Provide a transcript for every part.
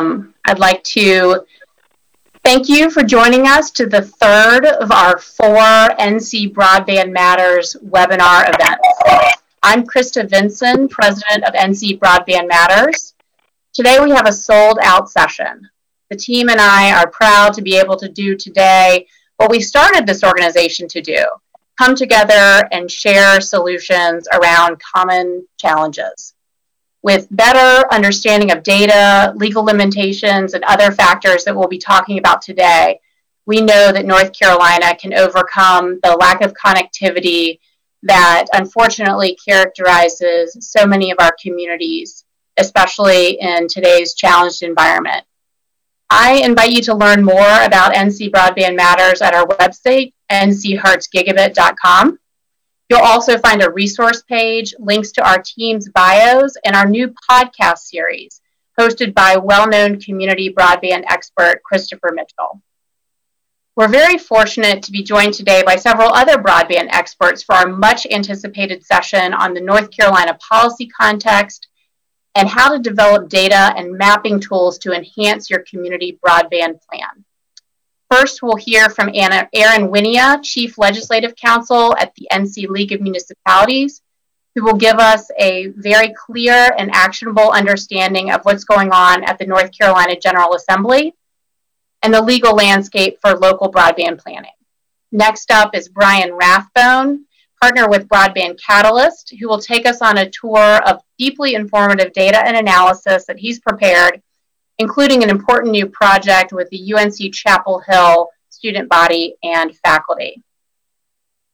Um, I'd like to thank you for joining us to the third of our four NC Broadband Matters webinar events. I'm Krista Vinson, President of NC Broadband Matters. Today we have a sold out session. The team and I are proud to be able to do today what we started this organization to do come together and share solutions around common challenges. With better understanding of data, legal limitations, and other factors that we'll be talking about today, we know that North Carolina can overcome the lack of connectivity that unfortunately characterizes so many of our communities, especially in today's challenged environment. I invite you to learn more about NC Broadband Matters at our website, ncheartsgigabit.com. You'll also find a resource page, links to our team's bios, and our new podcast series hosted by well known community broadband expert Christopher Mitchell. We're very fortunate to be joined today by several other broadband experts for our much anticipated session on the North Carolina policy context and how to develop data and mapping tools to enhance your community broadband plan. First, we'll hear from Anna, Erin Wynia, Chief Legislative Counsel at the NC League of Municipalities, who will give us a very clear and actionable understanding of what's going on at the North Carolina General Assembly and the legal landscape for local broadband planning. Next up is Brian Rathbone, partner with Broadband Catalyst, who will take us on a tour of deeply informative data and analysis that he's prepared, including an important new project with the UNC Chapel Hill student body and faculty.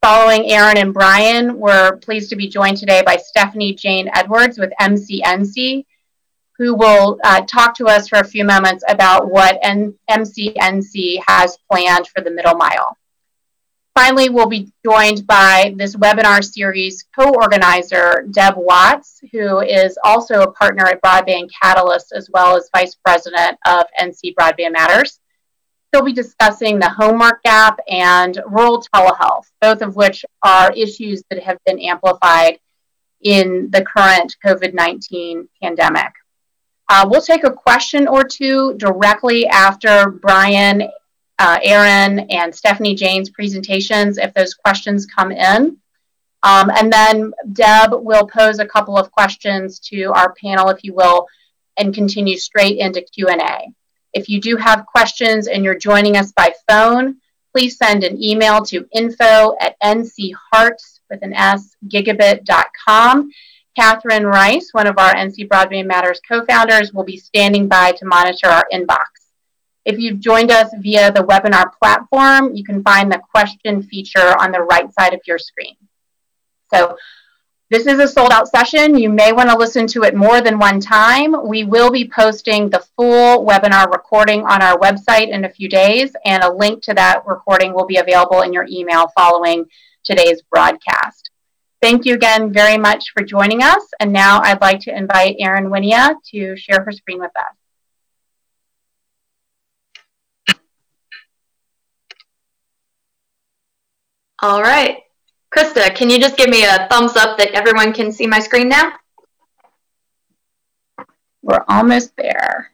Following Erin and Brian, we're pleased to be joined today by Stephanie Jane Edwards with MCNC, who will uh, talk to us for a few moments about what N- MCNC has planned for the middle mile. Finally, we'll be joined by this webinar series co-organizer, Deb Watts, who is also a partner at Broadband Catalyst as well as Vice President of NC Broadband Matters. She'll be discussing the homework gap and rural telehealth, both of which are issues that have been amplified in the current COVID-19 pandemic. Uh, we'll take a question or two directly after Brian uh, Erin and Stephanie Jane's presentations if those questions come in. Um, and then Deb will pose a couple of questions to our panel, if you will, and continue straight into Q&A. If you do have questions and you're joining us by phone, please send an email to info at nchearts with an S, gigabit.com. Catherine Rice, one of our NC Broadband Matters co-founders, will be standing by to monitor our inbox. If you've joined us via the webinar platform, you can find the question feature on the right side of your screen. So this is a sold out session. You may want to listen to it more than one time. We will be posting the full webinar recording on our website in a few days, and a link to that recording will be available in your email following today's broadcast. Thank you again very much for joining us. And now I'd like to invite Erin Wynia to share her screen with us. All right. Krista, can you just give me a thumbs up that everyone can see my screen now? We're almost there.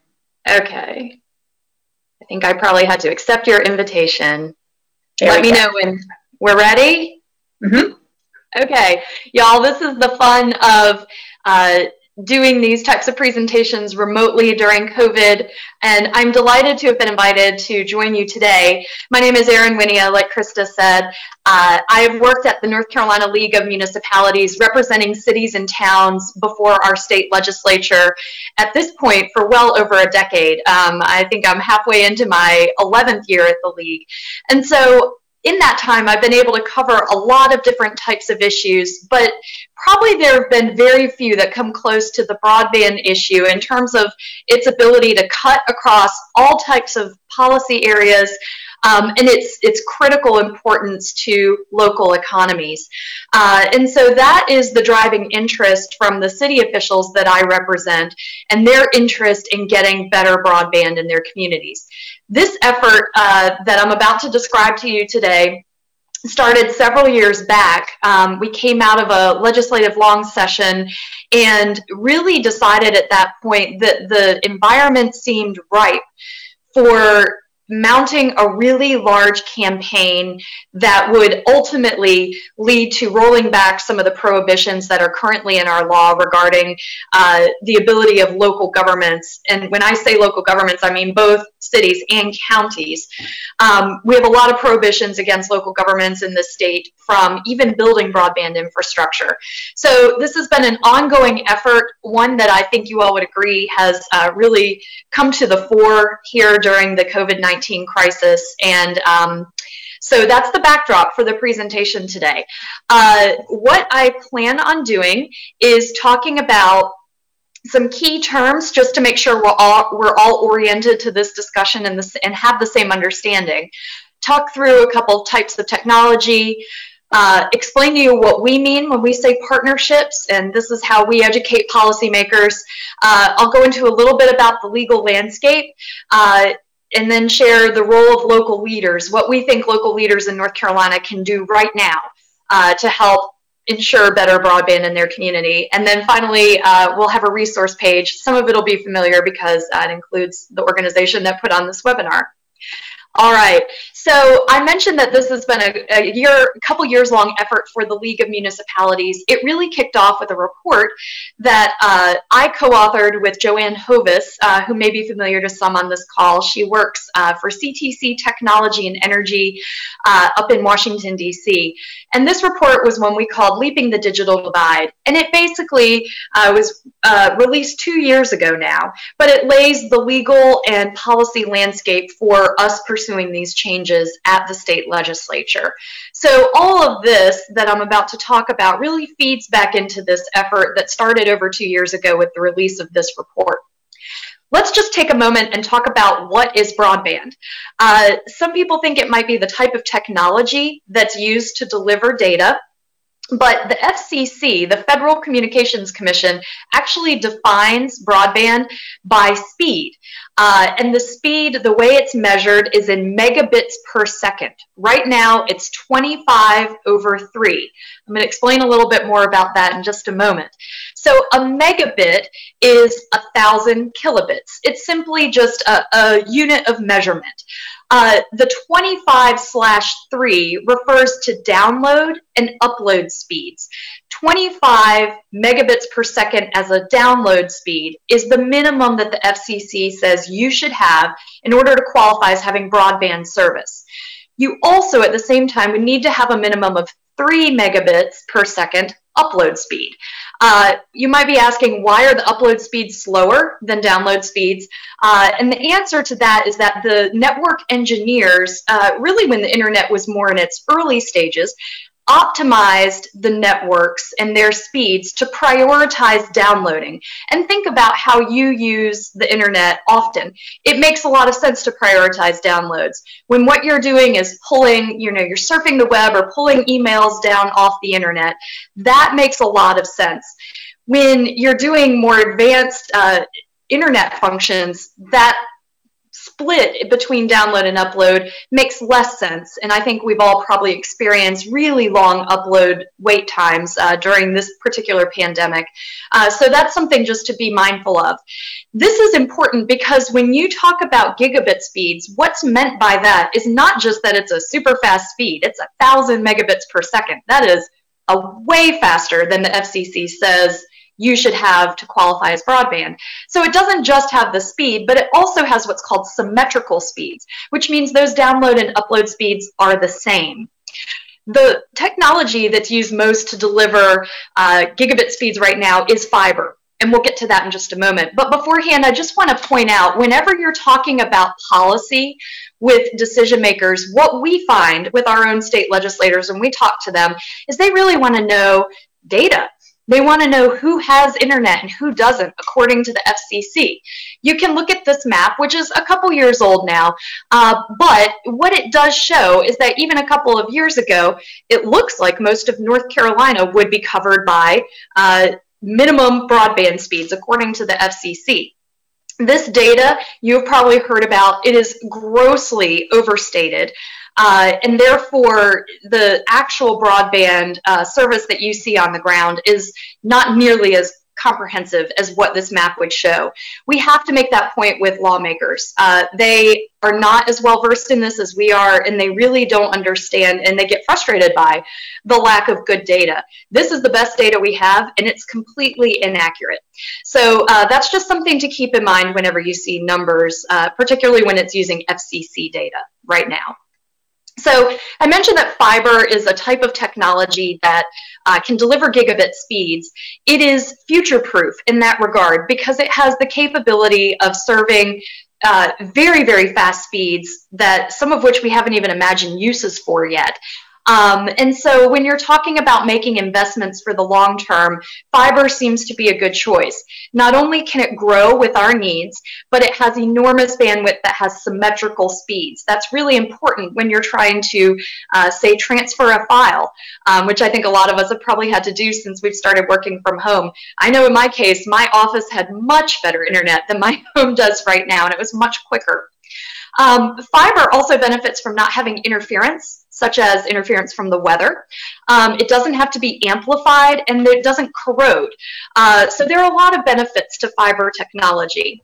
Okay. I think I probably had to accept your invitation. There Let me go. know when we're ready. Mm-hmm. Okay, y'all, this is the fun of uh, doing these types of presentations remotely during COVID, and I'm delighted to have been invited to join you today. My name is Erin Wynia, like Krista said. Uh, I have worked at the North Carolina League of Municipalities representing cities and towns before our state legislature at this point for well over a decade. Um, I think I'm halfway into my 11th year at the league. And so in that time, I've been able to cover a lot of different types of issues, but probably there have been very few that come close to the broadband issue in terms of its ability to cut across all types of policy areas um, and its its critical importance to local economies. Uh, and so that is the driving interest from the city officials that I represent and their interest in getting better broadband in their communities. This effort uh, that I'm about to describe to you today started several years back. Um, we came out of a legislative long session and really decided at that point that the environment seemed ripe for mounting a really large campaign that would ultimately lead to rolling back some of the prohibitions that are currently in our law regarding uh, the ability of local governments. And when I say local governments, I mean both cities and counties. Um, we have a lot of prohibitions against local governments in the state from even building broadband infrastructure. So this has been an ongoing effort, one that I think you all would agree has uh, really come to the fore here during the COVID-19 crisis. And um, so that's the backdrop for the presentation today. Uh, what I plan on doing is talking about some key terms just to make sure we're all, we're all oriented to this discussion and, this, and have the same understanding. Talk through a couple types of technology, uh, explain to you what we mean when we say partnerships, and this is how we educate policymakers. Uh, I'll go into a little bit about the legal landscape, uh, and then share the role of local leaders, what we think local leaders in North Carolina can do right now uh, to help ensure better broadband in their community. And then finally, uh, we'll have a resource page. Some of it will be familiar because uh, it includes the organization that put on this webinar. All right. So I mentioned that this has been a, a, year, a couple years long effort for the League of Municipalities. It really kicked off with a report that uh, I co-authored with Joanne Hovis, uh, who may be familiar to some on this call. She works uh, for CTC Technology and Energy uh, up in Washington, D.C. And this report was one we called Leaping the Digital Divide. And it basically uh, was uh, released two years ago now, but it lays the legal and policy landscape for us pursuing pursuing these changes at the state legislature. So all of this that I'm about to talk about really feeds back into this effort that started over two years ago with the release of this report. Let's just take a moment and talk about what is broadband. Uh, some people think it might be the type of technology that's used to deliver data but the FCC, the Federal Communications Commission, actually defines broadband by speed. Uh, and the speed, the way it's measured is in megabits per second. Right now, it's 25 over 3. I'm going to explain a little bit more about that in just a moment. So a megabit is a 1,000 kilobits. It's simply just a, a unit of measurement. Uh, the 25 slash 3 refers to download and upload speeds. 25 megabits per second as a download speed is the minimum that the FCC says you should have in order to qualify as having broadband service. You also, at the same time, would need to have a minimum of 3 megabits per second upload speed. Uh, you might be asking, why are the upload speeds slower than download speeds? Uh, and the answer to that is that the network engineers, uh, really when the internet was more in its early stages, optimized the networks and their speeds to prioritize downloading. And think about how you use the internet often. It makes a lot of sense to prioritize downloads. When what you're doing is pulling, you know, you're surfing the web or pulling emails down off the internet, that makes a lot of sense. When you're doing more advanced uh, internet functions, that split between download and upload makes less sense. And I think we've all probably experienced really long upload wait times uh, during this particular pandemic. Uh, so that's something just to be mindful of. This is important because when you talk about gigabit speeds, what's meant by that is not just that it's a super fast speed, it's a thousand megabits per second. That is a way faster than the FCC says you should have to qualify as broadband. So it doesn't just have the speed, but it also has what's called symmetrical speeds, which means those download and upload speeds are the same. The technology that's used most to deliver uh, gigabit speeds right now is fiber. And we'll get to that in just a moment. But beforehand, I just want to point out whenever you're talking about policy with decision makers, what we find with our own state legislators when we talk to them is they really want to know data. They want to know who has internet and who doesn't, according to the FCC. You can look at this map, which is a couple years old now, uh, but what it does show is that even a couple of years ago, it looks like most of North Carolina would be covered by uh, minimum broadband speeds, according to the FCC. This data you've probably heard about, it is grossly overstated. Uh, and therefore, the actual broadband uh, service that you see on the ground is not nearly as comprehensive as what this map would show. We have to make that point with lawmakers. Uh, they are not as well versed in this as we are, and they really don't understand and they get frustrated by the lack of good data. This is the best data we have, and it's completely inaccurate. So uh, that's just something to keep in mind whenever you see numbers, uh, particularly when it's using FCC data right now. So I mentioned that fiber is a type of technology that uh, can deliver gigabit speeds. It is future-proof in that regard because it has the capability of serving uh, very, very fast speeds that some of which we haven't even imagined uses for yet. Um, and so when you're talking about making investments for the long term, fiber seems to be a good choice. Not only can it grow with our needs, but it has enormous bandwidth that has symmetrical speeds. That's really important when you're trying to, uh, say, transfer a file, um, which I think a lot of us have probably had to do since we've started working from home. I know in my case, my office had much better internet than my home does right now, and it was much quicker. Um, fiber also benefits from not having interference such as interference from the weather. Um, it doesn't have to be amplified and it doesn't corrode. Uh, so there are a lot of benefits to fiber technology.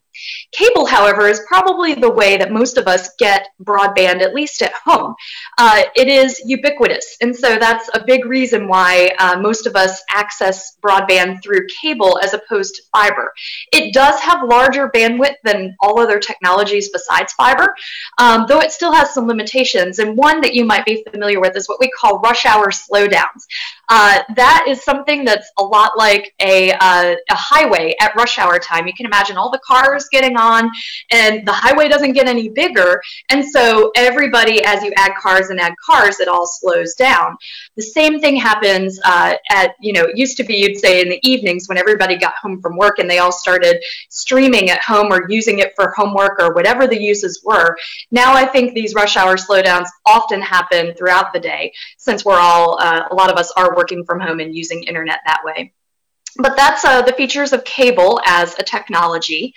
Cable, however, is probably the way that most of us get broadband, at least at home. Uh, it is ubiquitous, and so that's a big reason why uh, most of us access broadband through cable as opposed to fiber. It does have larger bandwidth than all other technologies besides fiber, um, though it still has some limitations, and one that you might be familiar with is what we call rush hour slowdowns. Uh, that is something that's a lot like a, uh, a highway at rush hour time. You can imagine all the cars getting on and the highway doesn't get any bigger. And so everybody, as you add cars and add cars, it all slows down. The same thing happens uh, at, you know, it used to be, you'd say in the evenings when everybody got home from work and they all started streaming at home or using it for homework or whatever the uses were. Now I think these rush hour slowdowns often happen throughout the day since we're all, uh, a lot of us are working from home and using internet that way. But that's uh, the features of cable as a technology.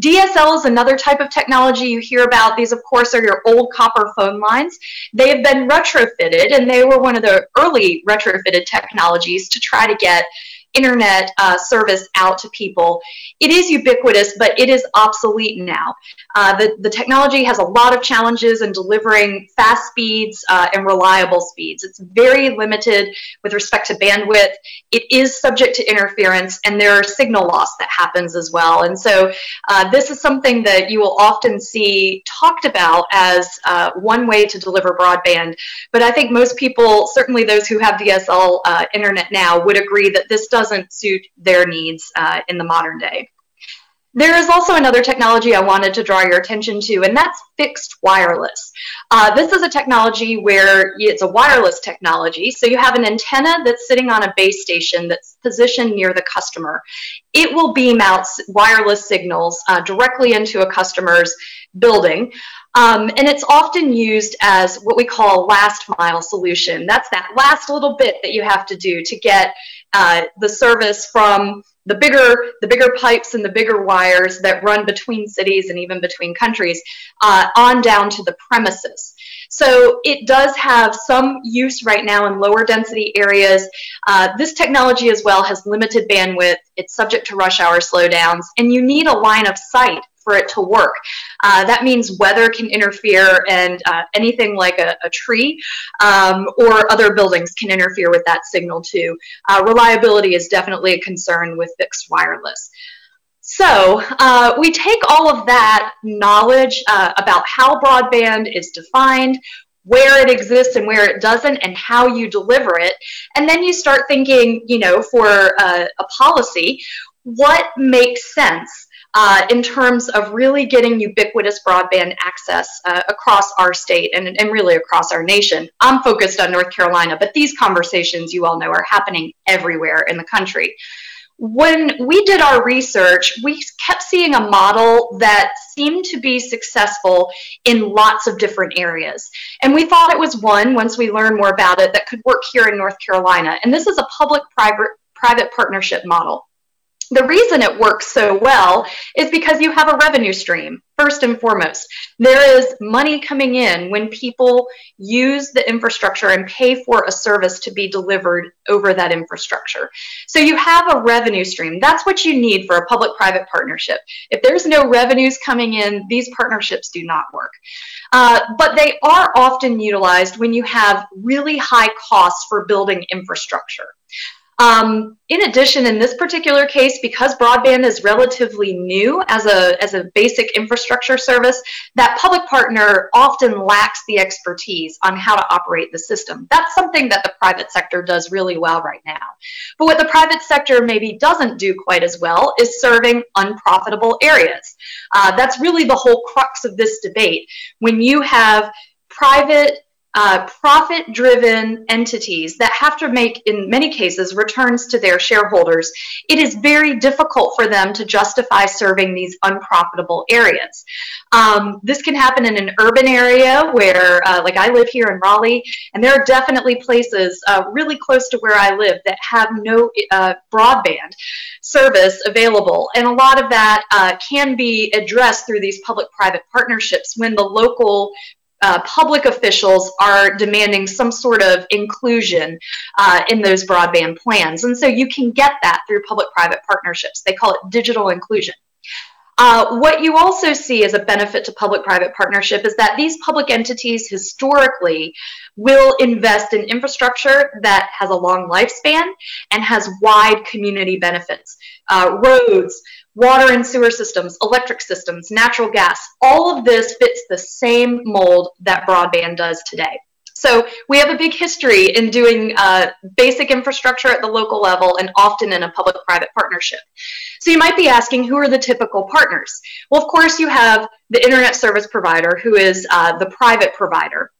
DSL is another type of technology you hear about. These, of course, are your old copper phone lines. They have been retrofitted, and they were one of the early retrofitted technologies to try to get internet uh, service out to people. It is ubiquitous, but it is obsolete now. Uh, the, the technology has a lot of challenges in delivering fast speeds uh, and reliable speeds. It's very limited with respect to bandwidth. It is subject to interference, and there are signal loss that happens as well. And so uh, this is something that you will often see talked about as uh, one way to deliver broadband. But I think most people, certainly those who have DSL uh, internet now, would agree that this does doesn't suit their needs uh, in the modern day. There is also another technology I wanted to draw your attention to, and that's fixed wireless. Uh, this is a technology where it's a wireless technology. So you have an antenna that's sitting on a base station that's positioned near the customer. It will beam out wireless signals uh, directly into a customer's building. Um, and it's often used as what we call last mile solution. That's that last little bit that you have to do to get uh, the service from the bigger the bigger pipes and the bigger wires that run between cities and even between countries uh, on down to the premises. So it does have some use right now in lower density areas. Uh, this technology as well has limited bandwidth. It's subject to rush hour slowdowns, and you need a line of sight for it to work. Uh, that means weather can interfere and uh, anything like a, a tree um, or other buildings can interfere with that signal too. Uh, reliability is definitely a concern with fixed wireless. So uh, we take all of that knowledge uh, about how broadband is defined, where it exists and where it doesn't and how you deliver it. And then you start thinking, you know, for a, a policy, what makes sense? Uh, in terms of really getting ubiquitous broadband access uh, across our state and, and really across our nation. I'm focused on North Carolina, but these conversations, you all know, are happening everywhere in the country. When we did our research, we kept seeing a model that seemed to be successful in lots of different areas. And we thought it was one, once we learned more about it, that could work here in North Carolina. And this is a public private private partnership model The reason it works so well is because you have a revenue stream, first and foremost. There is money coming in when people use the infrastructure and pay for a service to be delivered over that infrastructure. So you have a revenue stream. That's what you need for a public private partnership. If there's no revenues coming in, these partnerships do not work. Uh, but they are often utilized when you have really high costs for building infrastructure. Um, in addition, in this particular case, because broadband is relatively new as a, as a basic infrastructure service, that public partner often lacks the expertise on how to operate the system. That's something that the private sector does really well right now. But what the private sector maybe doesn't do quite as well is serving unprofitable areas. Uh, that's really the whole crux of this debate. When you have private uh, profit driven entities that have to make, in many cases, returns to their shareholders, it is very difficult for them to justify serving these unprofitable areas. Um, this can happen in an urban area where, uh, like I live here in Raleigh, and there are definitely places uh, really close to where I live that have no uh, broadband service available. And a lot of that uh, can be addressed through these public private partnerships when the local uh, public officials are demanding some sort of inclusion uh, in those broadband plans. And so you can get that through public private partnerships. They call it digital inclusion. Uh, what you also see as a benefit to public private partnership is that these public entities historically will invest in infrastructure that has a long lifespan and has wide community benefits. Uh, roads, water and sewer systems, electric systems, natural gas, all of this fits the same mold that broadband does today. So we have a big history in doing uh, basic infrastructure at the local level and often in a public-private partnership. So you might be asking, who are the typical partners? Well, of course, you have the internet service provider, who is uh, the private provider.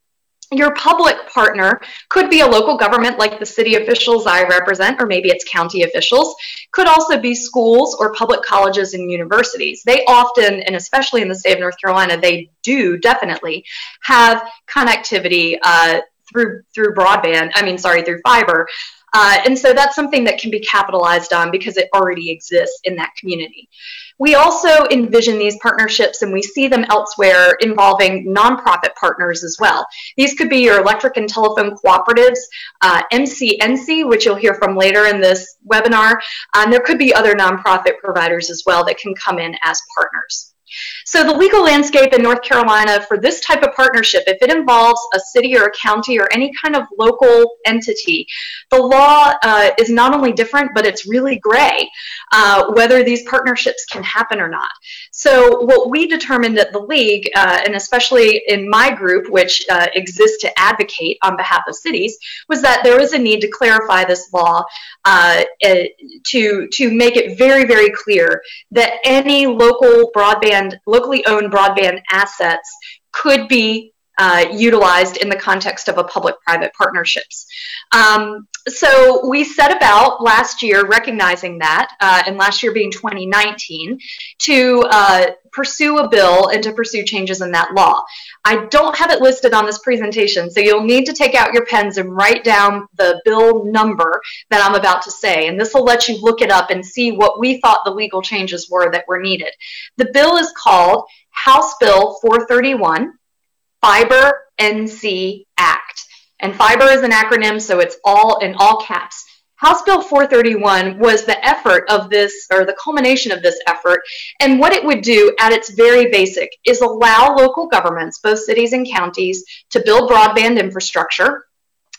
Your public partner could be a local government like the city officials I represent, or maybe it's county officials. Could also be schools or public colleges and universities. They often, and especially in the state of North Carolina, they do definitely have connectivity uh, through through broadband. I mean, sorry, through fiber. Uh, and so that's something that can be capitalized on because it already exists in that community. We also envision these partnerships and we see them elsewhere involving nonprofit partners as well. These could be your electric and telephone cooperatives, uh, MCNC, which you'll hear from later in this webinar, and there could be other nonprofit providers as well that can come in as partners. So the legal landscape in North Carolina for this type of partnership, if it involves a city or a county or any kind of local entity, the law uh, is not only different, but it's really gray, uh, whether these partnerships can happen or not. So what we determined at the league, uh, and especially in my group, which uh, exists to advocate on behalf of cities, was that there is a need to clarify this law uh, eh, to, to make it very, very clear that any local broadband, locally owned broadband assets could be uh, utilized in the context of a public-private partnerships. Um, so we set about last year, recognizing that, uh, and last year being 2019, to uh, pursue a bill and to pursue changes in that law. I don't have it listed on this presentation, so you'll need to take out your pens and write down the bill number that I'm about to say, and this will let you look it up and see what we thought the legal changes were that were needed. The bill is called House Bill 431, Fiber NC Act. And fiber is an acronym, so it's all in all caps. House Bill 431 was the effort of this, or the culmination of this effort. And what it would do at its very basic is allow local governments, both cities and counties, to build broadband infrastructure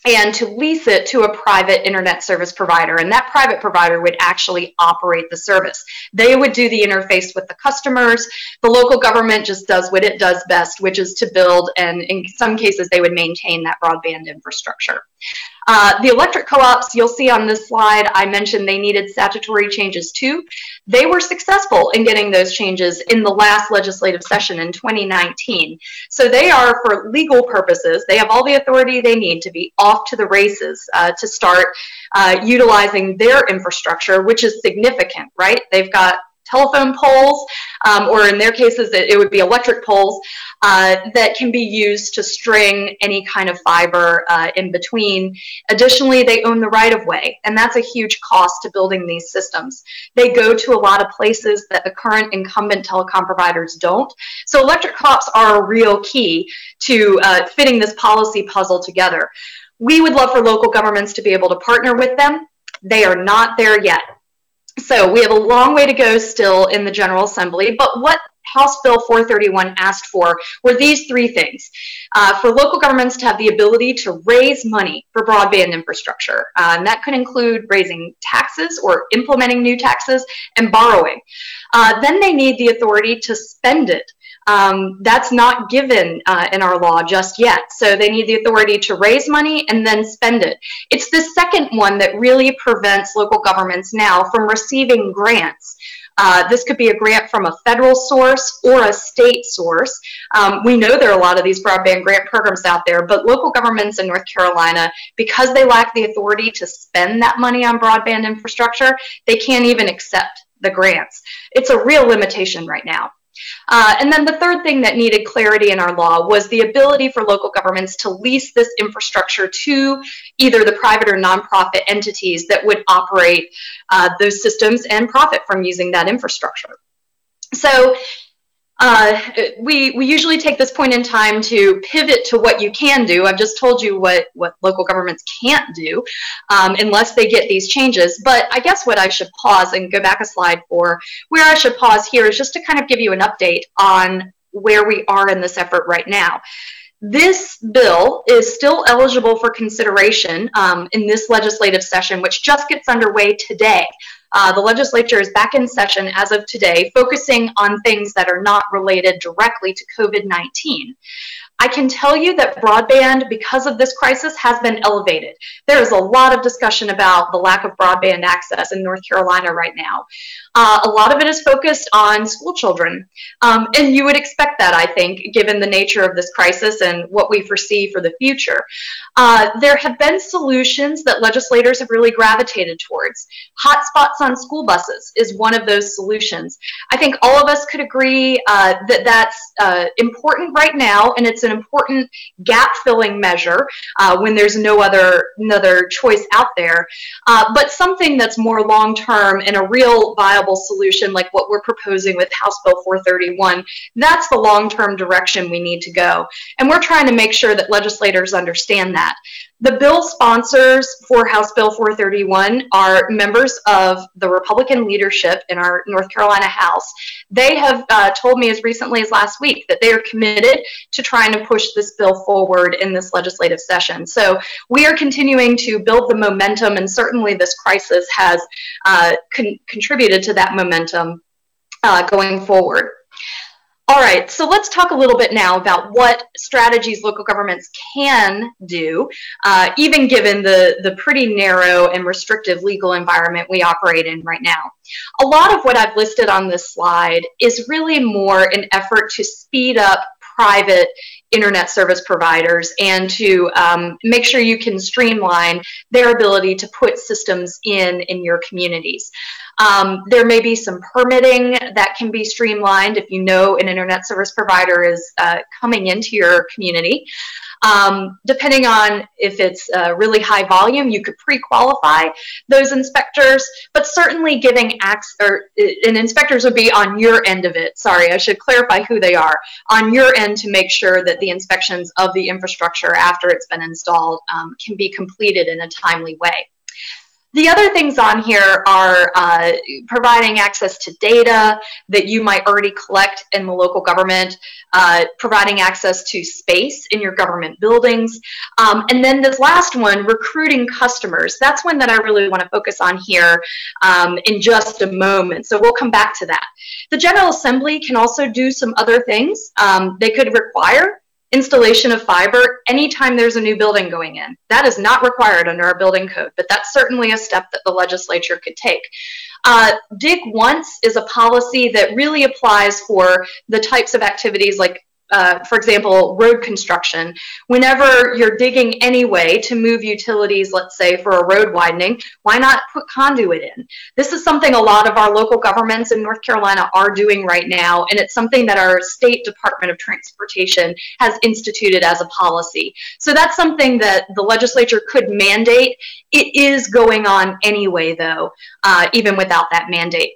and to lease it to a private internet service provider. And that private provider would actually operate the service. They would do the interface with the customers. The local government just does what it does best, which is to build, and in some cases, they would maintain that broadband infrastructure. Uh, the electric co-ops, you'll see on this slide, I mentioned they needed statutory changes too. They were successful in getting those changes in the last legislative session in 2019. So they are, for legal purposes, they have all the authority they need to be off to the races uh, to start uh, utilizing their infrastructure, which is significant, right? They've got telephone poles, um, or in their cases, it, it would be electric poles uh, that can be used to string any kind of fiber uh, in between. Additionally, they own the right of way, and that's a huge cost to building these systems. They go to a lot of places that the current incumbent telecom providers don't. So electric co-ops are a real key to uh, fitting this policy puzzle together. We would love for local governments to be able to partner with them. They are not there yet. So we have a long way to go still in the General Assembly, but what House Bill 431 asked for were these three things. Uh, for local governments to have the ability to raise money for broadband infrastructure. Uh, and that could include raising taxes or implementing new taxes and borrowing. Uh, then they need the authority to spend it. Um, that's not given uh, in our law just yet. So they need the authority to raise money and then spend it. It's the second one that really prevents local governments now from receiving grants. Uh, this could be a grant from a federal source or a state source. Um, we know there are a lot of these broadband grant programs out there, but local governments in North Carolina, because they lack the authority to spend that money on broadband infrastructure, they can't even accept the grants. It's a real limitation right now. Uh, and then the third thing that needed clarity in our law was the ability for local governments to lease this infrastructure to either the private or nonprofit entities that would operate uh, those systems and profit from using that infrastructure. So uh, we, we usually take this point in time to pivot to what you can do. I've just told you what, what local governments can't do um, unless they get these changes. But I guess what I should pause and go back a slide for where I should pause here is just to kind of give you an update on where we are in this effort right now. This bill is still eligible for consideration um, in this legislative session, which just gets underway today. Uh, the legislature is back in session as of today, focusing on things that are not related directly to COVID 19. I can tell you that broadband, because of this crisis, has been elevated. There is a lot of discussion about the lack of broadband access in North Carolina right now. Uh, a lot of it is focused on school children. Um, and you would expect that, I think, given the nature of this crisis and what we foresee for the future. Uh, there have been solutions that legislators have really gravitated towards. Hotspots on school buses is one of those solutions. I think all of us could agree uh, that that's uh, important right now, and it's an important gap filling measure uh, when there's no other, another choice out there. Uh, but something that's more long term and a real viable solution, like what we're proposing with House Bill 431, that's the long term direction we need to go. And we're trying to make sure that legislators understand that. The bill sponsors for House Bill 431 are members of the Republican leadership in our North Carolina House. They have uh, told me as recently as last week that they are committed to trying to push this bill forward in this legislative session. So we are continuing to build the momentum, and certainly this crisis has uh, con contributed to that momentum uh, going forward. All right, so let's talk a little bit now about what strategies local governments can do, uh, even given the, the pretty narrow and restrictive legal environment we operate in right now. A lot of what I've listed on this slide is really more an effort to speed up private internet service providers and to um, make sure you can streamline their ability to put systems in in your communities. Um, there may be some permitting that can be streamlined if you know an internet service provider is uh, coming into your community. Um, depending on if it's uh, really high volume, you could pre-qualify those inspectors, but certainly giving access, or uh, and inspectors would be on your end of it. Sorry, I should clarify who they are. On your end to make sure that the inspections of the infrastructure after it's been installed um, can be completed in a timely way. The other things on here are uh, providing access to data that you might already collect in the local government, uh, providing access to space in your government buildings, um, and then this last one, recruiting customers. That's one that I really want to focus on here um, in just a moment. So we'll come back to that. The General Assembly can also do some other things. Um, they could require installation of fiber anytime there's a new building going in. That is not required under our building code, but that's certainly a step that the legislature could take. Uh, dig once is a policy that really applies for the types of activities like uh, for example, road construction. Whenever you're digging anyway to move utilities, let's say for a road widening, why not put conduit in? This is something a lot of our local governments in North Carolina are doing right now, and it's something that our state Department of Transportation has instituted as a policy. So that's something that the legislature could mandate. It is going on anyway, though, uh, even without that mandate.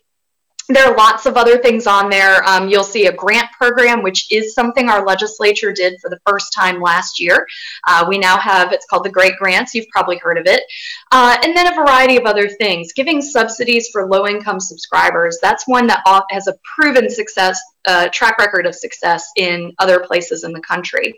There are lots of other things on there. Um, you'll see a grant program, which is something our legislature did for the first time last year. Uh, we now have, it's called the Great Grants. You've probably heard of it. Uh, and then a variety of other things. Giving subsidies for low income subscribers. That's one that has a proven success, uh, track record of success in other places in the country.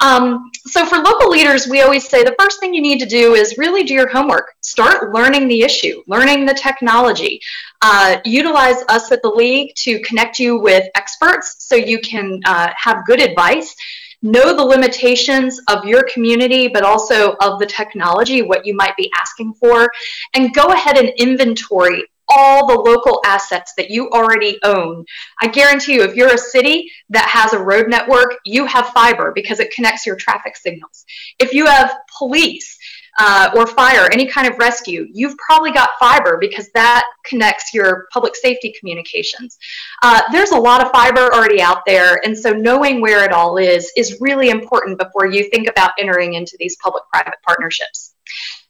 Um, so for local leaders, we always say the first thing you need to do is really do your homework. Start learning the issue, learning the technology. Uh, utilize us at the league to connect you with experts so you can uh, have good advice. Know the limitations of your community, but also of the technology, what you might be asking for, and go ahead and inventory all the local assets that you already own. I guarantee you, if you're a city that has a road network, you have fiber because it connects your traffic signals. If you have police, uh, or fire, any kind of rescue, you've probably got fiber because that connects your public safety communications. Uh, there's a lot of fiber already out there, and so knowing where it all is is really important before you think about entering into these public-private partnerships.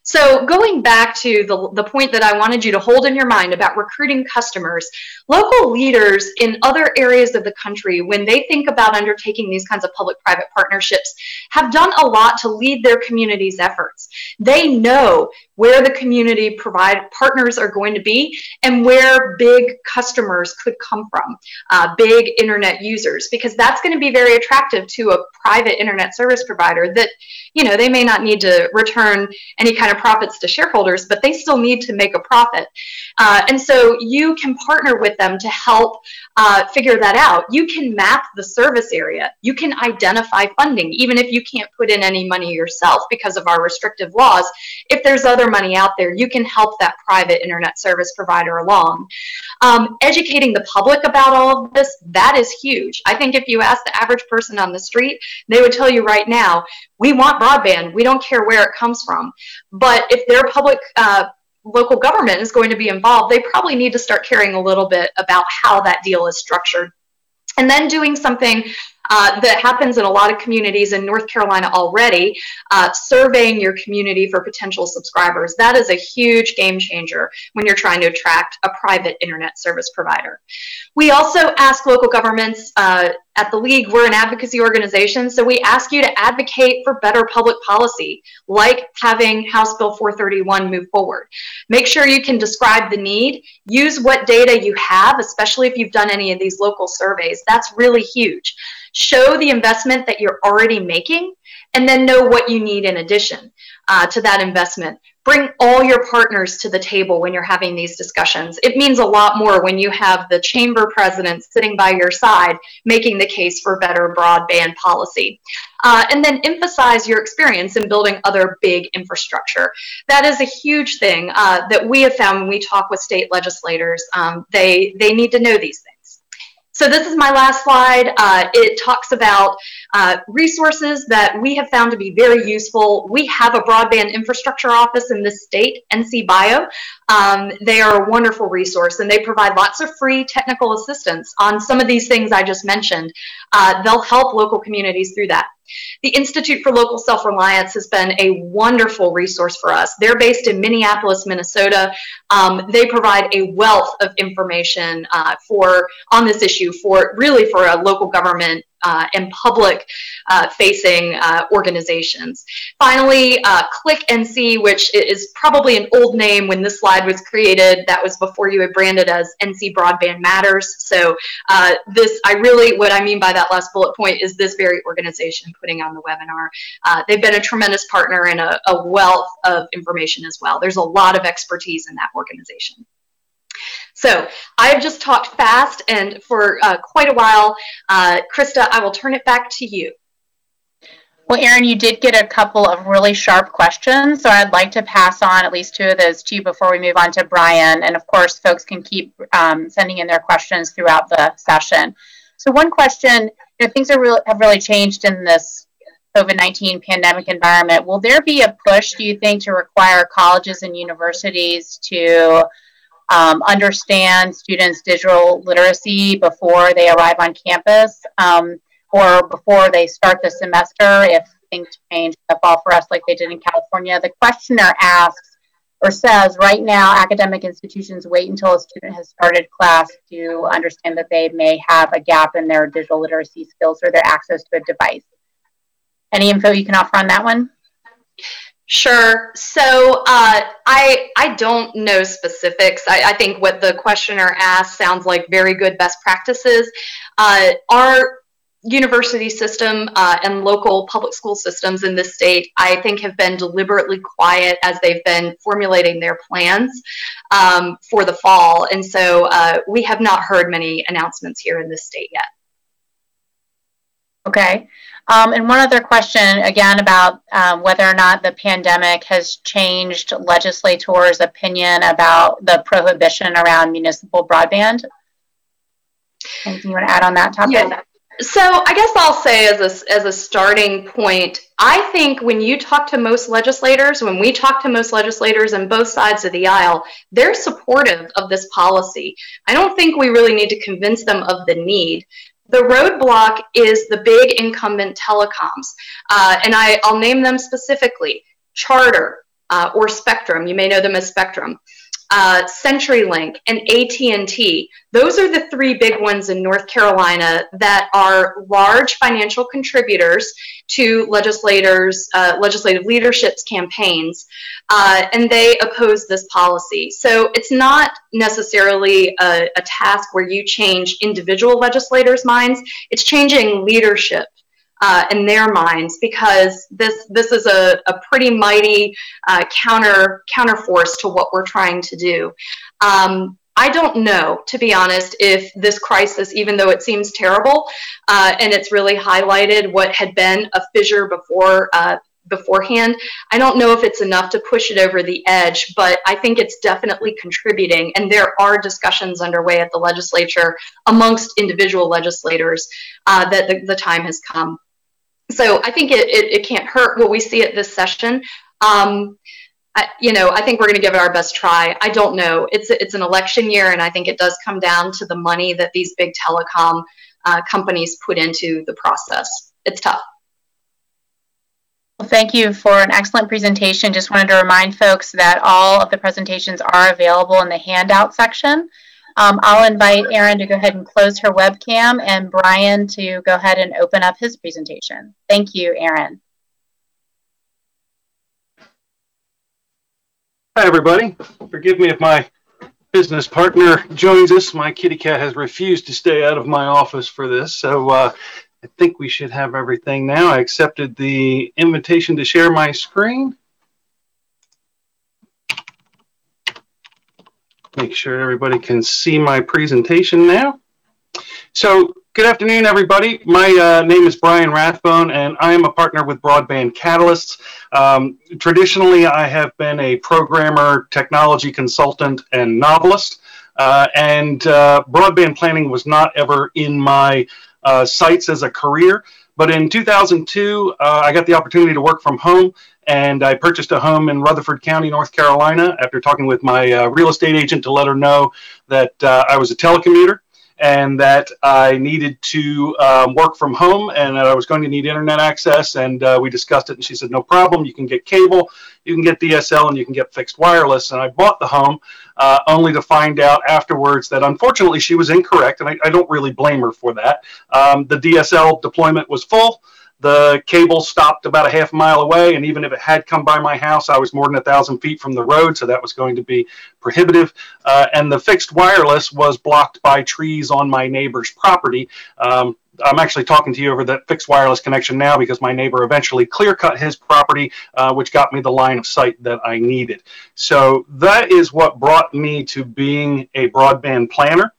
So going back to the, the point that I wanted you to hold in your mind about recruiting customers, local leaders in other areas of the country, when they think about undertaking these kinds of public-private partnerships, have done a lot to lead their community's efforts. They know where the community provide partners are going to be and where big customers could come from, uh, big internet users, because that's going to be very attractive to a private internet service provider that, you know, they may not need to return any kind of profits to shareholders, but they still need to make a profit. Uh, and so you can partner with them to help uh, figure that out. You can map the service area. You can identify funding, even if you can't put in any money yourself because of our restrictive laws. If there's other money out there, you can help that private internet service provider along. Um, educating the public about all of this, that is huge. I think if you ask the average person on the street, they would tell you right now, we want broadband. We don't care where it comes from. But if their public uh, local government is going to be involved, they probably need to start caring a little bit about how that deal is structured. And then doing something uh, that happens in a lot of communities in North Carolina already, uh, surveying your community for potential subscribers. That is a huge game changer when you're trying to attract a private internet service provider. We also ask local governments uh, at the League, we're an advocacy organization, so we ask you to advocate for better public policy, like having House Bill 431 move forward. Make sure you can describe the need, use what data you have, especially if you've done any of these local surveys. That's really huge show the investment that you're already making, and then know what you need in addition uh, to that investment. Bring all your partners to the table when you're having these discussions. It means a lot more when you have the chamber president sitting by your side making the case for better broadband policy. Uh, and then emphasize your experience in building other big infrastructure. That is a huge thing uh, that we have found when we talk with state legislators. Um, they, they need to know these things. So this is my last slide. Uh, it talks about uh, resources that we have found to be very useful. We have a broadband infrastructure office in this state, NC Bio. Um, they are a wonderful resource and they provide lots of free technical assistance on some of these things I just mentioned. Uh, they'll help local communities through that. The Institute for Local Self-Reliance has been a wonderful resource for us. They're based in Minneapolis, Minnesota. Um, they provide a wealth of information uh, for on this issue for really for a local government uh, and public uh, facing uh, organizations. Finally, uh, Click NC, which is probably an old name when this slide was created. That was before you had branded as NC Broadband Matters. So uh, this, I really, what I mean by that last bullet point is this very organization putting on the webinar. Uh, they've been a tremendous partner and a, a wealth of information as well. There's a lot of expertise in that organization. So I've just talked fast and for uh, quite a while. Uh, Krista, I will turn it back to you. Well, Erin, you did get a couple of really sharp questions, so I'd like to pass on at least two of those to you before we move on to Brian. And of course, folks can keep um, sending in their questions throughout the session. So one question you know, things are have really changed in this COVID 19 pandemic environment. Will there be a push, do you think, to require colleges and universities to um, understand students' digital literacy before they arrive on campus um, or before they start the semester if things change the fall for us like they did in California? The questioner asks, or says right now academic institutions wait until a student has started class to understand that they may have a gap in their digital literacy skills or their access to a device. Any info you can offer on that one? Sure. So uh, I I don't know specifics. I, I, think what the questioner asked sounds like very good best practices. Uh, our university system uh, and local public school systems in this state, I think, have been deliberately quiet as they've been formulating their plans um, for the fall. And so uh, we have not heard many announcements here in this state yet. Okay. Um, and one other question, again, about um, whether or not the pandemic has changed legislators' opinion about the prohibition around municipal broadband. Anything you want to add on that topic? Yeah. So I guess I'll say as a, as a starting point, I think when you talk to most legislators, when we talk to most legislators on both sides of the aisle, they're supportive of this policy. I don't think we really need to convince them of the need. The roadblock is the big incumbent telecoms, uh, and I, I'll name them specifically: Charter uh, or Spectrum. You may know them as Spectrum uh, CenturyLink, and AT&T. Those are the three big ones in North Carolina that are large financial contributors to legislators, uh, legislative leadership's campaigns, uh, and they oppose this policy. So it's not necessarily a, a task where you change individual legislators' minds. It's changing leadership uh, in their minds because this this is a, a pretty mighty uh, counter counterforce to what we're trying to do. Um, I don't know, to be honest, if this crisis, even though it seems terrible, uh, and it's really highlighted what had been a fissure before uh, beforehand. I don't know if it's enough to push it over the edge, but I think it's definitely contributing. And there are discussions underway at the legislature amongst individual legislators uh, that the, the, time has come so I think it, it, it, can't hurt what we see at this session. Um, I, you know, I think we're going to give it our best try. I don't know. It's it's an election year, and I think it does come down to the money that these big telecom uh, companies put into the process. It's tough. Well, thank you for an excellent presentation. Just wanted to remind folks that all of the presentations are available in the handout section. Um, I'll invite Erin to go ahead and close her webcam and Brian to go ahead and open up his presentation. Thank you, Erin. Hi, everybody. Forgive me if my business partner joins us. My kitty cat has refused to stay out of my office for this, so uh, I think we should have everything now. I accepted the invitation to share my screen. Make sure everybody can see my presentation now. So good afternoon, everybody. My uh, name is Brian Rathbone, and I am a partner with Broadband Catalysts. Um, traditionally, I have been a programmer, technology consultant, and novelist. Uh, and uh, broadband planning was not ever in my uh, sights as a career. But in 2002, uh, I got the opportunity to work from home and I purchased a home in Rutherford County, North Carolina, after talking with my uh, real estate agent to let her know that uh, I was a telecommuter and that I needed to um, work from home and that I was going to need internet access. And uh, we discussed it, and she said, No problem. You can get cable, you can get DSL, and you can get fixed wireless. And I bought the home uh, only to find out afterwards that unfortunately she was incorrect, and I, I don't really blame her for that. Um, the DSL deployment was full. The cable stopped about a half mile away, and even if it had come by my house, I was more than a thousand feet from the road, so that was going to be prohibitive. Uh, and the fixed wireless was blocked by trees on my neighbor's property. Um, I'm actually talking to you over that fixed wireless connection now because my neighbor eventually clear cut his property, uh, which got me the line of sight that I needed. So that is what brought me to being a broadband planner.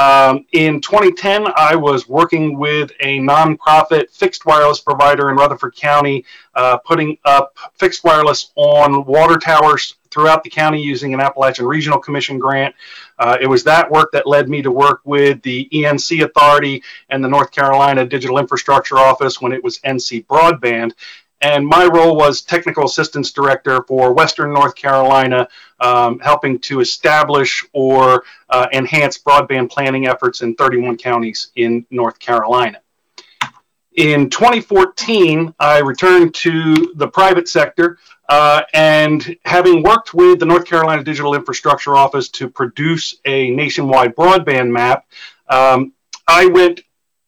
Um, in 2010, I was working with a nonprofit fixed wireless provider in Rutherford County, uh, putting up fixed wireless on water towers throughout the county using an Appalachian Regional Commission grant. Uh, it was that work that led me to work with the e-NC Authority and the North Carolina Digital Infrastructure Office when it was NC Broadband. And my role was Technical Assistance Director for Western North Carolina, um, helping to establish or uh, enhance broadband planning efforts in 31 counties in North Carolina. In 2014, I returned to the private sector uh, and having worked with the North Carolina Digital Infrastructure Office to produce a nationwide broadband map, um, I went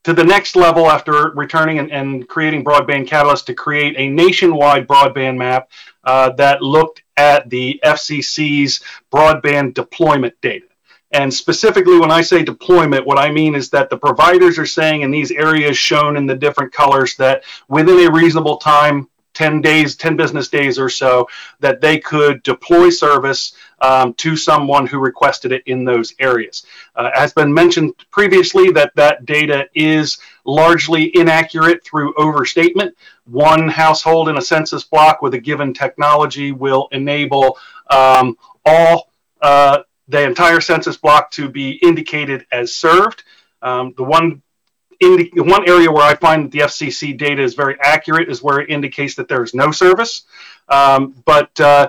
to the next level after returning and, and, creating Broadband Catalyst to create a nationwide broadband map uh, that looked at the FCC's broadband deployment data. And specifically, when I say deployment, what I mean is that the providers are saying in these areas shown in the different colors that within a reasonable time, 10 days, 10 business days or so, that they could deploy service um, to someone who requested it in those areas. Uh, has been mentioned previously that that data is largely inaccurate through overstatement. One household in a census block with a given technology will enable um, all uh, the entire census block to be indicated as served. Um, the one one area where I find that the FCC data is very accurate is where it indicates that there is no service. Um, but uh,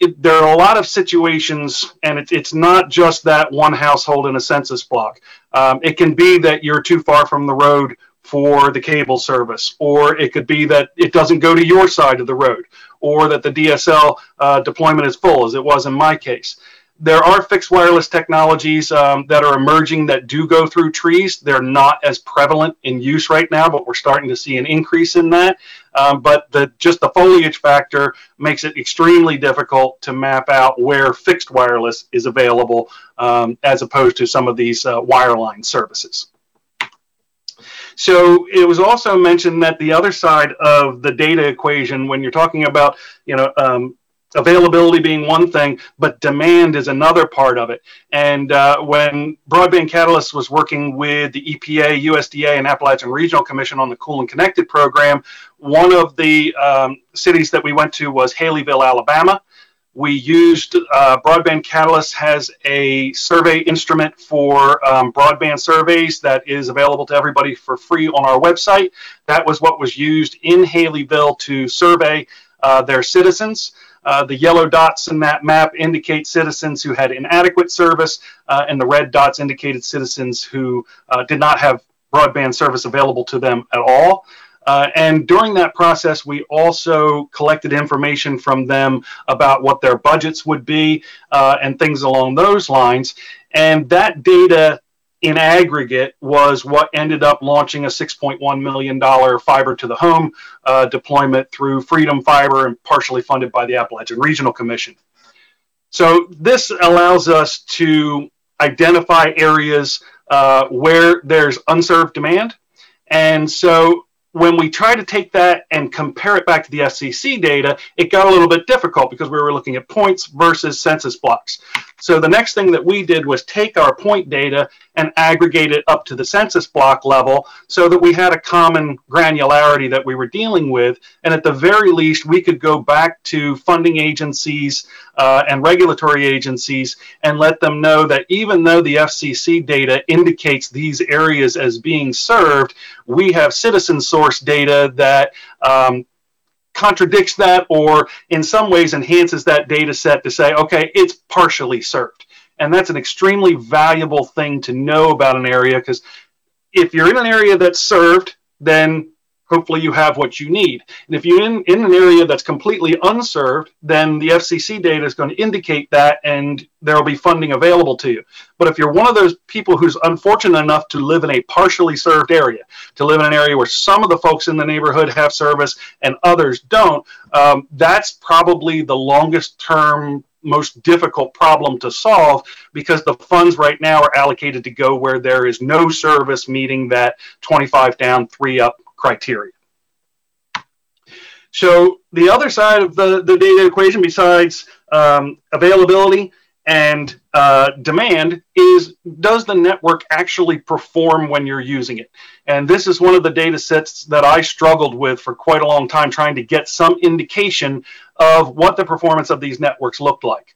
it, there are a lot of situations, and it, it's not just that one household in a census block. Um, it can be that you're too far from the road for the cable service, or it could be that it doesn't go to your side of the road, or that the DSL uh, deployment is full, as it was in my case there are fixed wireless technologies um, that are emerging that do go through trees. They're not as prevalent in use right now, but we're starting to see an increase in that. Um, but the, just the foliage factor makes it extremely difficult to map out where fixed wireless is available um, as opposed to some of these uh, wireline services. So it was also mentioned that the other side of the data equation, when you're talking about, you know, um, availability being one thing, but demand is another part of it. And uh, when Broadband Catalyst was working with the EPA, USDA, and Appalachian Regional Commission on the Cool and Connected program, one of the um, cities that we went to was Haleyville, Alabama. We used uh, Broadband Catalyst has a survey instrument for um, broadband surveys that is available to everybody for free on our website. That was what was used in Haleyville to survey uh, their citizens. Uh, the yellow dots in that map indicate citizens who had inadequate service, uh, and the red dots indicated citizens who uh, did not have broadband service available to them at all. Uh, and during that process, we also collected information from them about what their budgets would be uh, and things along those lines. And that data in aggregate was what ended up launching a $6.1 million fiber to the home uh, deployment through Freedom Fiber and partially funded by the Appalachian Regional Commission. So this allows us to identify areas uh, where there's unserved demand. And so when we try to take that and compare it back to the FCC data, it got a little bit difficult because we were looking at points versus census blocks. So the next thing that we did was take our point data and aggregate it up to the census block level so that we had a common granularity that we were dealing with. And at the very least, we could go back to funding agencies uh, and regulatory agencies and let them know that even though the FCC data indicates these areas as being served, we have citizen source data that um, contradicts that or in some ways enhances that data set to say, okay, it's partially served. And that's an extremely valuable thing to know about an area because if you're in an area that's served, then hopefully you have what you need. And if you're in, in an area that's completely unserved, then the FCC data is going to indicate that and there will be funding available to you. But if you're one of those people who's unfortunate enough to live in a partially served area, to live in an area where some of the folks in the neighborhood have service and others don't, um, that's probably the longest term most difficult problem to solve because the funds right now are allocated to go where there is no service meeting that 25 down, three up criteria. So the other side of the, the data equation, besides um, availability, and uh, demand is does the network actually perform when you're using it? And this is one of the data sets that I struggled with for quite a long time, trying to get some indication of what the performance of these networks looked like.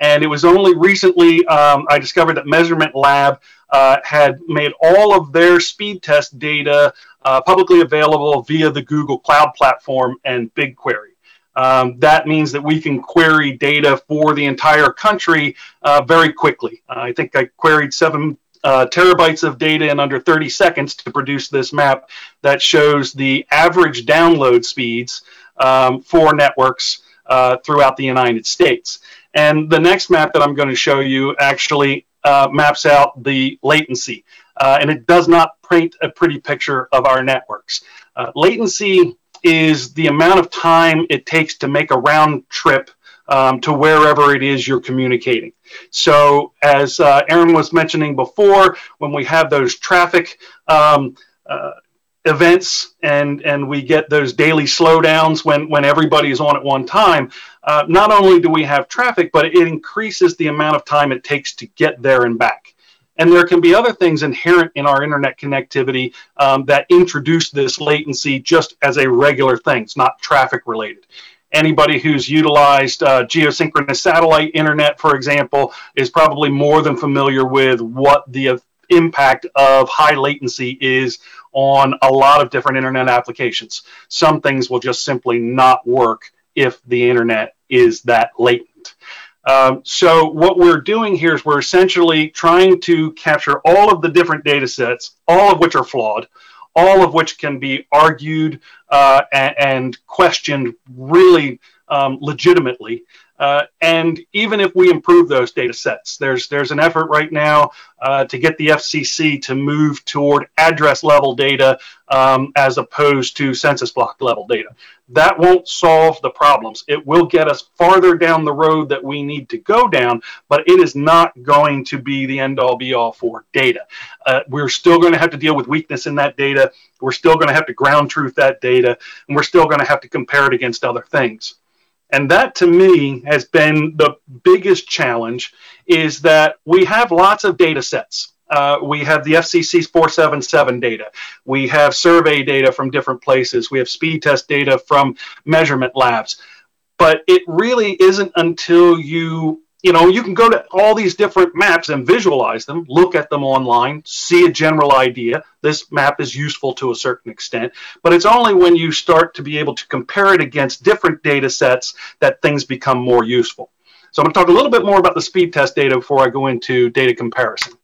And it was only recently um, I discovered that Measurement Lab uh, had made all of their speed test data uh, publicly available via the Google Cloud Platform and BigQuery. Um, that means that we can query data for the entire country uh, very quickly. Uh, I think I queried seven uh, terabytes of data in under 30 seconds to produce this map that shows the average download speeds um, for networks uh, throughout the United States. And the next map that I'm going to show you actually uh, maps out the latency. Uh, and it does not paint a pretty picture of our networks. latency is the amount of time it takes to make a round trip um, to wherever it is you're communicating. So, as uh, Erin was mentioning before, when we have those traffic um, uh, events and and we get those daily slowdowns when when everybody is on at one time, uh, not only do we have traffic, but it increases the amount of time it takes to get there and back. And there can be other things inherent in our internet connectivity um, that introduce this latency just as a regular thing. It's not traffic related. Anybody who's utilized uh, geosynchronous satellite internet, for example, is probably more than familiar with what the impact of high latency is on a lot of different internet applications. Some things will just simply not work if the internet is that latent. Um, so what we're doing here is we're essentially trying to capture all of the different data sets, all of which are flawed, all of which can be argued uh, and, and, questioned really um, legitimately, uh, and even if we improve those data sets, there's there's an effort right now uh, to get the FCC to move toward address level data um, as opposed to census block level data. That won't solve the problems. It will get us farther down the road that we need to go down, but it is not going to be the end all be all for data. Uh, we're still going to have to deal with weakness in that data. We're still going to have to ground truth that data, and we're still going to have to compare it against other things. And that to me has been the biggest challenge is that we have lots of data sets. Uh, we have the FCC's 477 data. We have survey data from different places. We have speed test data from measurement labs. But it really isn't until you you know, you can go to all these different maps and visualize them, look at them online, see a general idea. This map is useful to a certain extent, but it's only when you start to be able to compare it against different data sets that things become more useful. So I'm going to talk a little bit more about the speed test data before I go into data comparison.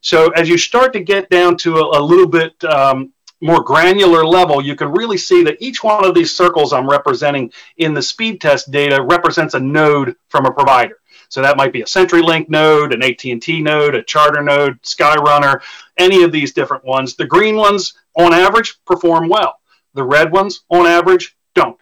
So as you start to get down to a, a little bit um, more granular level, you can really see that each one of these circles I'm representing in the speed test data represents a node from a provider. So that might be a CenturyLink node, an AT&T node, a Charter node, Skyrunner, any of these different ones. The green ones, on average, perform well. The red ones, on average, don't.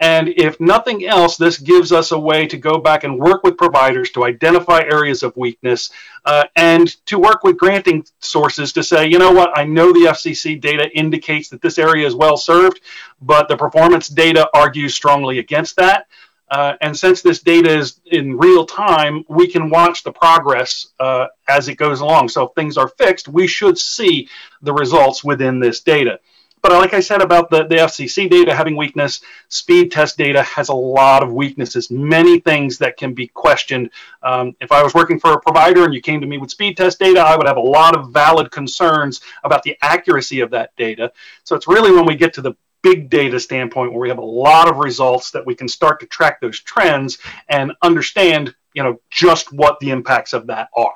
And if nothing else, this gives us a way to go back and work with providers to identify areas of weakness uh, and to work with granting sources to say, you know what, I know the FCC data indicates that this area is well served, but the performance data argues strongly against that. Uh, and since this data is in real time, we can watch the progress uh, as it goes along. So if things are fixed, we should see the results within this data. But like I said about the, the FCC data having weakness, speed test data has a lot of weaknesses, many things that can be questioned. Um, if I was working for a provider and you came to me with speed test data, I would have a lot of valid concerns about the accuracy of that data. So it's really when we get to the big data standpoint where we have a lot of results that we can start to track those trends and understand you know just what the impacts of that are.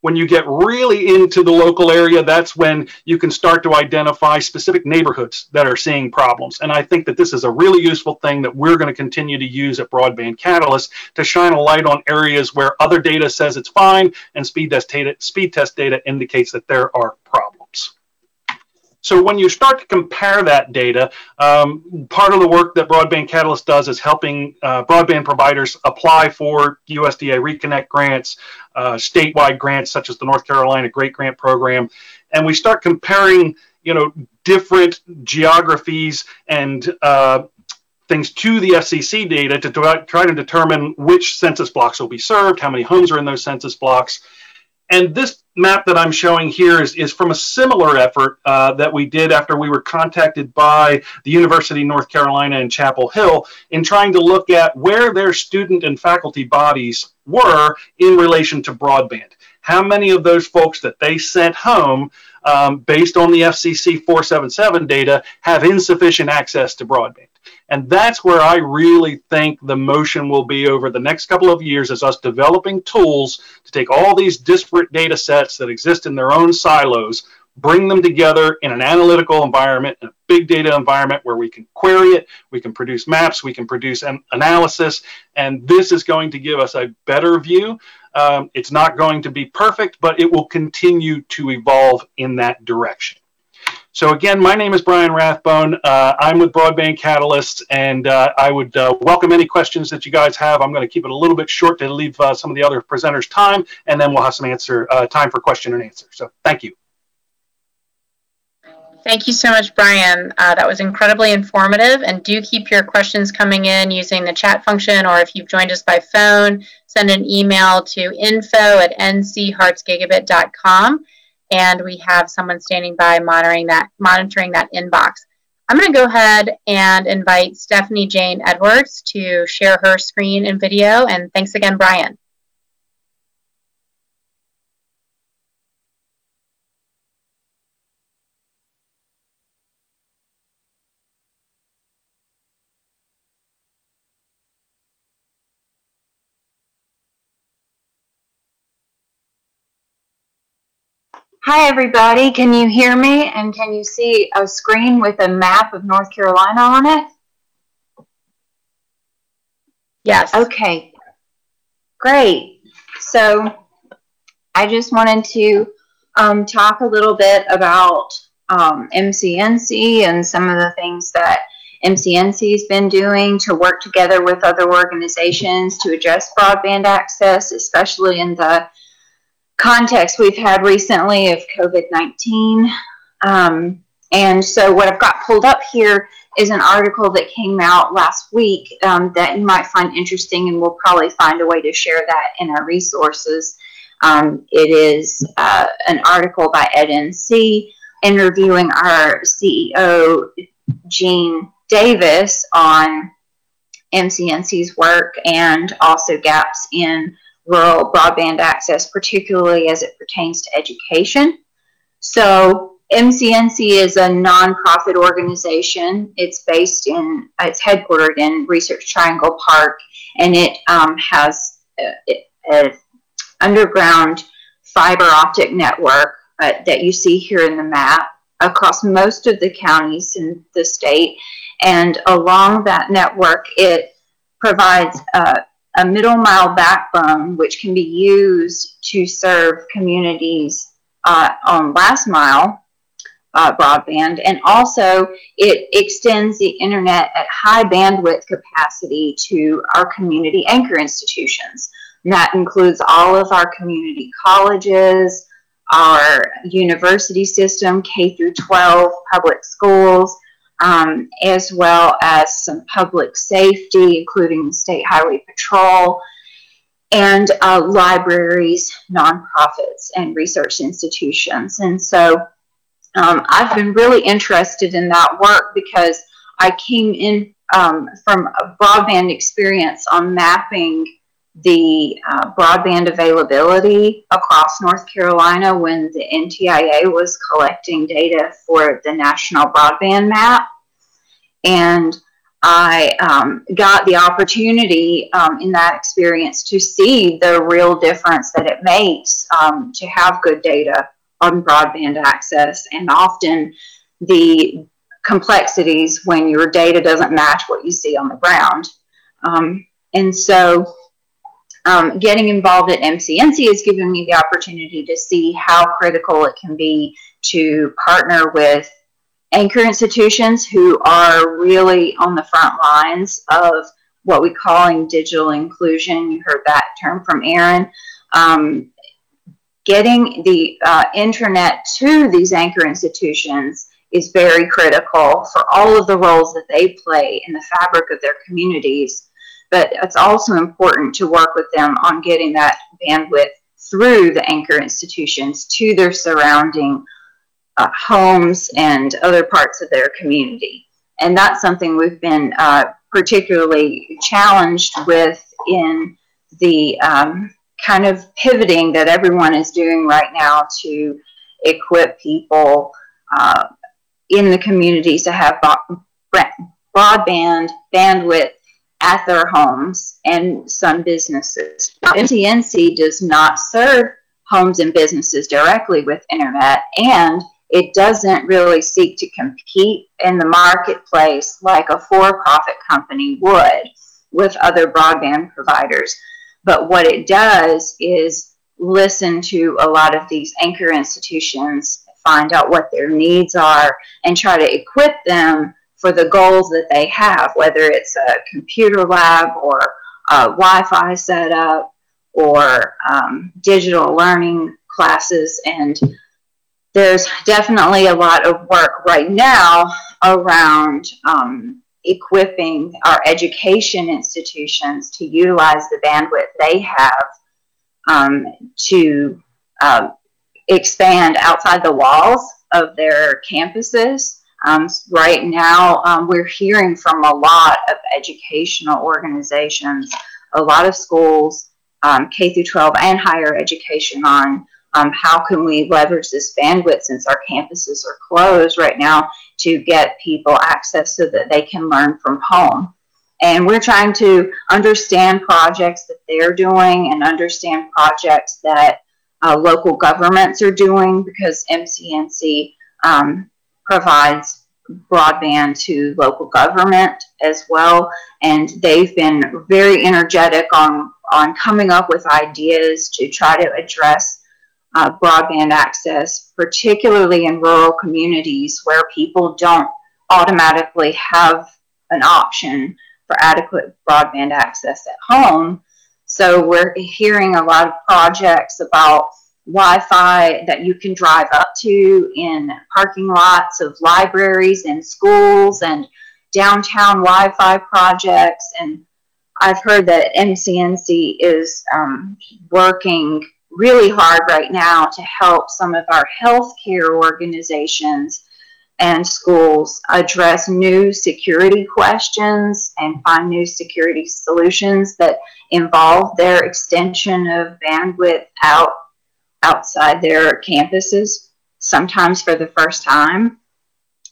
When you get really into the local area that's when you can start to identify specific neighborhoods that are seeing problems. And i think that this is a really useful thing that we're going to continue to use at broadband catalyst to shine a light on areas where other data says it's fine and speed test data, speed test data indicates that there are problems so when you start to compare that data, um, part of the work that Broadband Catalyst does is helping uh, broadband providers apply for USDA Reconnect grants, uh, statewide grants such as the North Carolina Great Grant Program, and we start comparing, you know, different geographies and uh, things to the FCC data to try to determine which census blocks will be served, how many homes are in those census blocks. And this map that I'm showing here is, is from a similar effort uh, that we did after we were contacted by the University of North Carolina in Chapel Hill in trying to look at where their student and faculty bodies were in relation to broadband. How many of those folks that they sent home um, based on the FCC 477 data have insufficient access to broadband? And that's where I really think the motion will be over the next couple of years is us developing tools to take all these disparate data sets that exist in their own silos, bring them together in an analytical environment, in a big data environment where we can query it, we can produce maps, we can produce an analysis, and this is going to give us a better view. Um, it's not going to be perfect, but it will continue to evolve in that direction. So again, my name is Brian Rathbone. Uh, I'm with Broadband Catalysts, and uh, I would uh, welcome any questions that you guys have. I'm going to keep it a little bit short to leave uh, some of the other presenters time, and then we'll have some answer uh, time for question and answer. So thank you. Thank you so much, Brian. Uh, that was incredibly informative. And do keep your questions coming in using the chat function, or if you've joined us by phone, send an email to info at ncheartsgigabit.com and we have someone standing by monitoring that monitoring that inbox. I'm going to go ahead and invite Stephanie Jane Edwards to share her screen and video. And thanks again, Brian. Hi, everybody. Can you hear me? And can you see a screen with a map of North Carolina on it? Yes. Okay. Great. So I just wanted to um, talk a little bit about um, MCNC and some of the things that MCNC has been doing to work together with other organizations to address broadband access, especially in the context we've had recently of COVID 19. Um, and so, what I've got pulled up here is an article that came out last week um, that you might find interesting, and we'll probably find a way to share that in our resources. Um, it is uh, an article by EdNC interviewing our CEO, Jean Davis, on MCNC's work and also gaps in rural broadband access, particularly as it pertains to education. So MCNC is a nonprofit organization. It's based in, it's headquartered in Research Triangle Park, and it um, has an underground fiber optic network uh, that you see here in the map across most of the counties in the state. And along that network, it provides uh, a middle mile backbone which can be used to serve communities uh, on last mile uh, broadband. And also it extends the internet at high bandwidth capacity to our community anchor institutions. And that includes all of our community colleges our university system k through 12 public schools um, as well as some public safety, including the State Highway Patrol, and uh, libraries, nonprofits, and research institutions. And so um, I've been really interested in that work because I came in um, from a broadband experience on mapping the uh, broadband availability across North Carolina when the NTIA was collecting data for the national broadband map. And I um, got the opportunity um, in that experience to see the real difference that it makes um, to have good data on broadband access and often the complexities when your data doesn't match what you see on the ground. Um, and so um, getting involved at MCNC has given me the opportunity to see how critical it can be to partner with anchor institutions who are really on the front lines of what we call in digital inclusion. You heard that term from Erin. Um, getting the uh, internet to these anchor institutions is very critical for all of the roles that they play in the fabric of their communities. But it's also important to work with them on getting that bandwidth through the anchor institutions to their surrounding uh, homes and other parts of their community. And that's something we've been uh, particularly challenged with in the um, kind of pivoting that everyone is doing right now to equip people uh, in the communities to have broadband bandwidth at their homes and some businesses. MCNC does not serve homes and businesses directly with internet, and it doesn't really seek to compete in the marketplace like a for profit company would with other broadband providers. But what it does is listen to a lot of these anchor institutions, find out what their needs are, and try to equip them for the goals that they have, whether it's a computer lab or a Wi Fi setup or um, digital learning classes. And there's definitely a lot of work right now around um, equipping our education institutions to utilize the bandwidth they have um, to uh, expand outside the walls of their campuses. Um, right now, um, we're hearing from a lot of educational organizations, a lot of schools, um, K through 12 and higher education on um, how can we leverage this bandwidth since our campuses are closed right now to get people access so that they can learn from home. And we're trying to understand projects that they're doing and understand projects that uh, local governments are doing because MCNC um, provides broadband to local government as well. And they've been very energetic on, on coming up with ideas to try to address uh, broadband access, particularly in rural communities where people don't automatically have an option for adequate broadband access at home. So we're hearing a lot of projects about Wi-Fi that you can drive up to in parking lots of libraries and schools and downtown Wi-Fi projects. And I've heard that MCNC is um, working really hard right now to help some of our healthcare organizations and schools address new security questions and find new security solutions that involve their extension of bandwidth out outside their campuses, sometimes for the first time.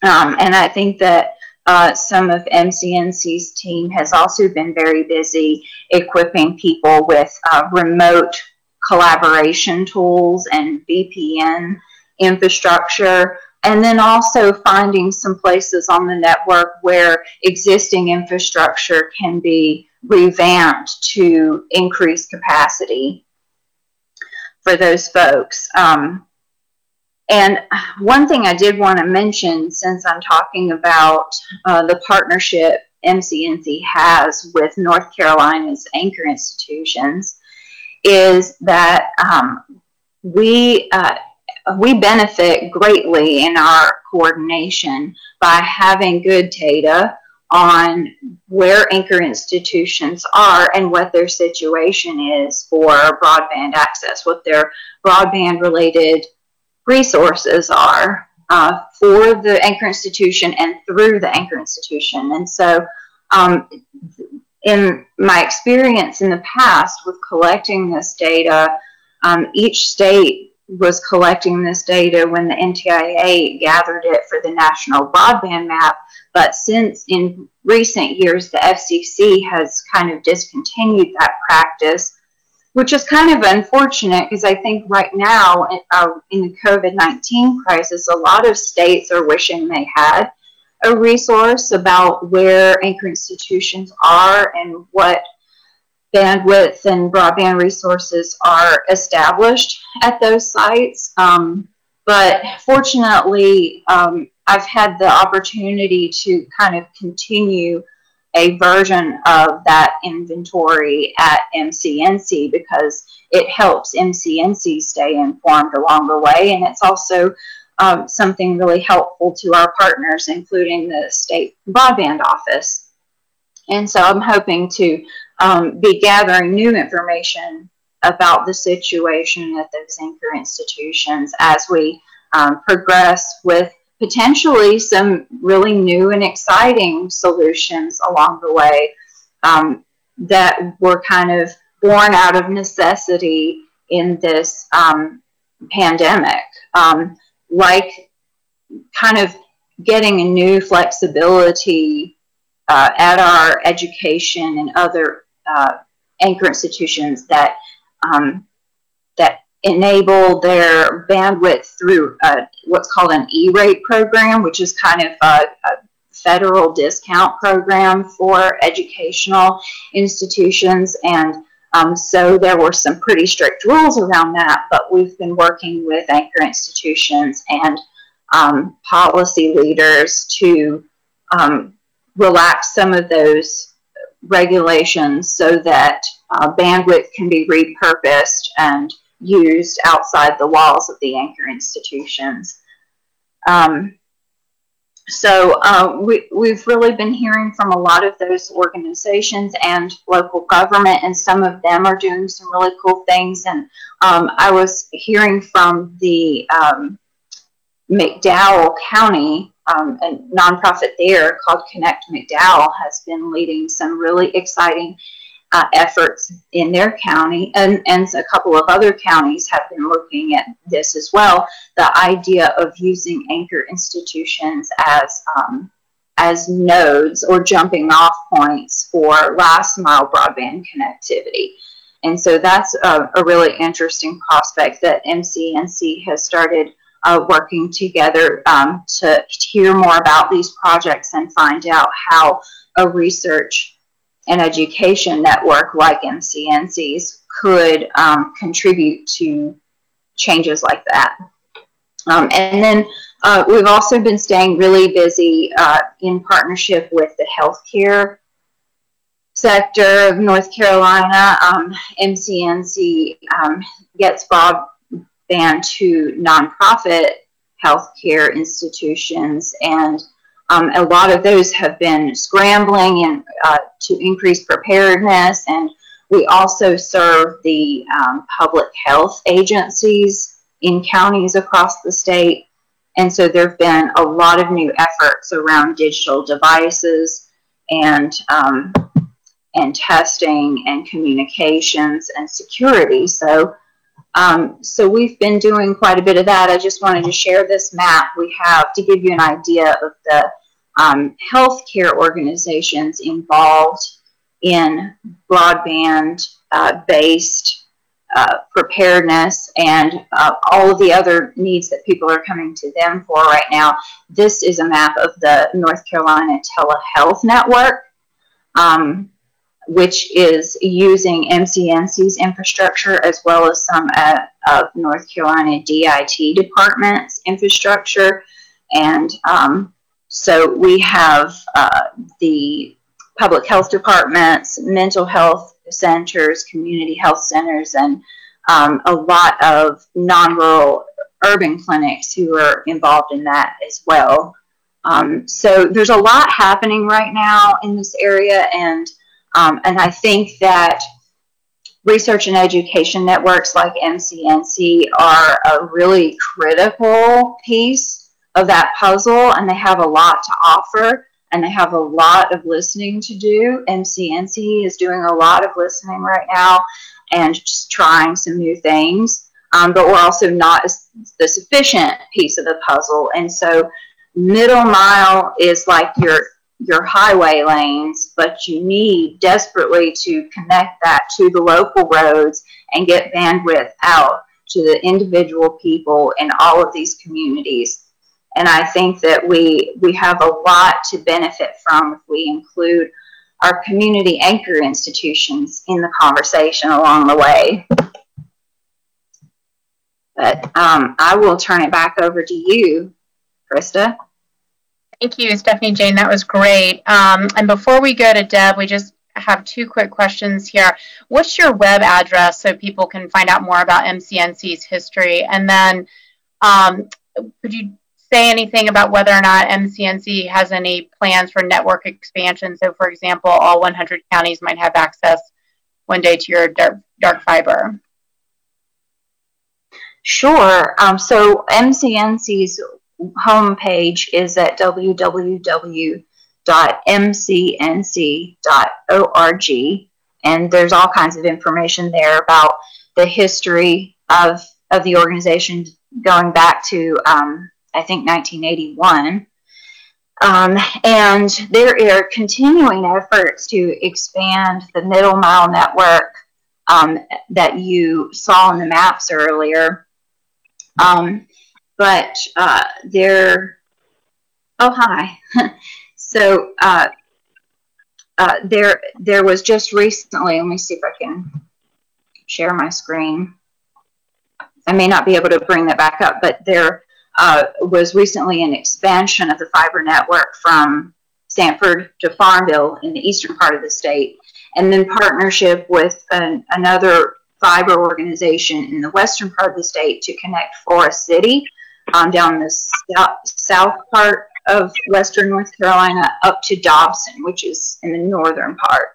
Um, and I think that uh, some of MCNC's team has also been very busy equipping people with uh, remote collaboration tools and VPN infrastructure, and then also finding some places on the network where existing infrastructure can be revamped to increase capacity for those folks. Um, and one thing I did want to mention, since I'm talking about uh, the partnership MCNC has with North Carolina's anchor institutions, is that um, we uh, we benefit greatly in our coordination by having good data on where anchor institutions are and what their situation is for broadband access, what their broadband related resources are uh, for the anchor institution and through the anchor institution. And so um, in my experience in the past with collecting this data, um, each state was collecting this data when the NTIA gathered it for the national broadband map. But since in recent years, the FCC has kind of discontinued that practice, which is kind of unfortunate because I think right now uh, in the COVID 19 crisis, a lot of states are wishing they had a resource about where anchor institutions are and what bandwidth and broadband resources are established at those sites. Um, but fortunately, um, I've had the opportunity to kind of continue a version of that inventory at MCNC because it helps MCNC stay informed along the way. And it's also um, something really helpful to our partners, including the state broadband office. And so I'm hoping to um, be gathering new information about the situation at those anchor institutions as we um, progress with potentially some really new and exciting solutions along the way um, that were kind of born out of necessity in this um, pandemic, um, like kind of getting a new flexibility uh, at our education and other uh, anchor institutions that um, that enable their bandwidth through uh, what's called an E-rate program, which is kind of a, a federal discount program for educational institutions. And um, so there were some pretty strict rules around that, but we've been working with anchor institutions and um, policy leaders to um, relax some of those regulations so that uh, bandwidth can be repurposed and used outside the walls of the anchor institutions. Um, so uh, we, we've really been hearing from a lot of those organizations and local government, and some of them are doing some really cool things. And um, I was hearing from the um, McDowell County, um, a nonprofit there called Connect McDowell, has been leading some really exciting uh, efforts in their county, and, and a couple of other counties have been looking at this as well. The idea of using anchor institutions as um, as nodes or jumping off points for last mile broadband connectivity. And so that's a, a really interesting prospect that MCNC has started uh, working together um, to hear more about these projects and find out how a research an education network like MCNC's could um, contribute to changes like that. Um, and then uh, we've also been staying really busy uh, in partnership with the healthcare sector of North Carolina. Um, MCNC um, gets broadband to nonprofit healthcare institutions and um, a lot of those have been scrambling and uh, to increase preparedness, and we also serve the um, public health agencies in counties across the state. And so there have been a lot of new efforts around digital devices and um, and testing and communications and security. So um, so we've been doing quite a bit of that. I just wanted to share this map we have to give you an idea of the um, healthcare organizations involved in broadband uh, uh, preparedness and uh, all of the other needs that people are coming to them for right now. This is a map of the North Carolina Telehealth Network. Um, which is using MCNC's infrastructure as well as some uh, of North Carolina DIT department's infrastructure. And um, so we have uh, the public health departments, mental health centers, community health centers, and um, a lot of non-rural urban clinics who are involved in that as well. Um, so there's a lot happening right now in this area, and um, and I think that research and education networks like MCNC are a really critical piece of that puzzle, and they have a lot to offer, and they have a lot of listening to do. MCNC is doing a lot of listening right now and just trying some new things. Um, but we're also not the sufficient piece of the puzzle, and so middle mile is like your your highway lanes, but you need desperately to connect that to the local roads and get bandwidth out to the individual people in all of these communities. And I think that we we have a lot to benefit from if we include our community anchor institutions in the conversation along the way. But um, I will turn it back over to you, Krista. Thank you, Stephanie Jane. That was great. Um, and before we go to Deb, we just have two quick questions here. What's your web address so people can find out more about MCNC's history? And then um, could you say anything about whether or not MCNC has any plans for network expansion? So, for example, all 100 counties might have access one day to your dark, dark fiber. Sure. Um, so MCNC's homepage is at www.mcnc.org, and there's all kinds of information there about the history of of the organization going back to um, I think 1981. Um, and there are continuing efforts to expand the middle mile network um, that you saw in the maps earlier. Um, but uh, there, oh hi. so uh, uh, there, there was just recently. Let me see if I can share my screen. I may not be able to bring that back up, but there uh, was recently an expansion of the fiber network from Sanford to Farmville in the eastern part of the state, and then partnership with an, another fiber organization in the western part of the state to connect Forest City um, down the south, south part of western North Carolina up to Dobson, which is in the northern part.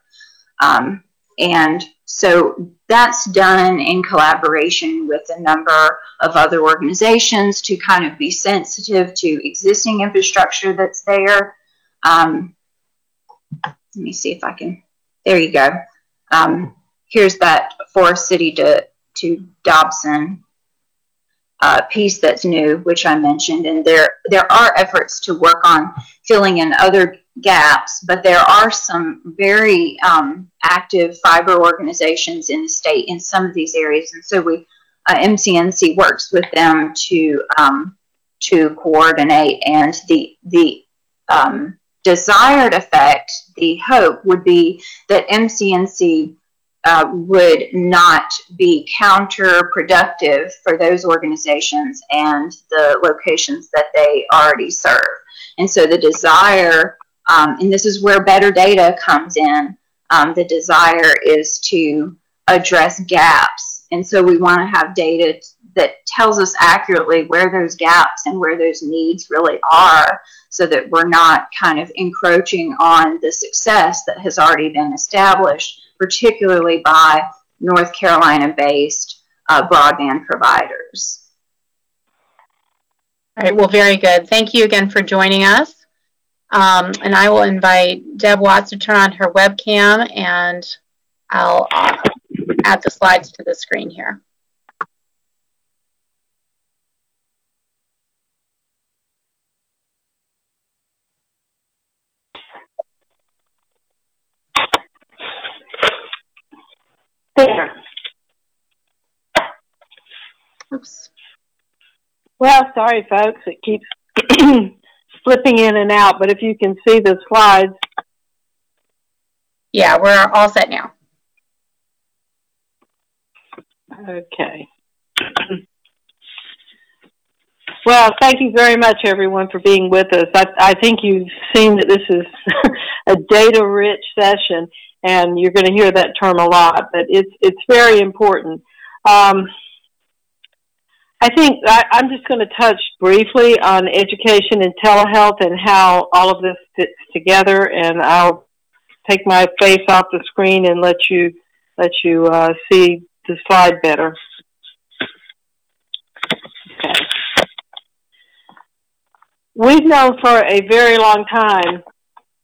Um, and so that's done in collaboration with a number of other organizations to kind of be sensitive to existing infrastructure that's there. Um, let me see if I can, there you go. Um, here's that Forest City to, to Dobson uh, piece that's new, which I mentioned, and there there are efforts to work on filling in other gaps, but there are some very um, active fiber organizations in the state in some of these areas, and so we uh, MCNC works with them to um, to coordinate, and the the um, desired effect, the hope would be that MCNC uh, would not be counterproductive for those organizations and the locations that they already serve. And so the desire, um, and this is where better data comes in, um, the desire is to address gaps. And so we want to have data that tells us accurately where those gaps and where those needs really are so that we're not kind of encroaching on the success that has already been established particularly by North Carolina based uh, broadband providers. All right, well, very good. Thank you again for joining us. Um, and I will invite Deb Watts to turn on her webcam and I'll uh, add the slides to the screen here. Oops. Well, sorry, folks. It keeps flipping in and out, but if you can see the slides. Yeah, we're all set now. Okay. Well, thank you very much, everyone, for being with us. I, I think you've seen that this is a data-rich session, and you're going to hear that term a lot, but it's it's very important. Um, I think I, I'm just going to touch briefly on education and telehealth and how all of this fits together, and I'll take my face off the screen and let you let you uh, see the slide better. We've known for a very long time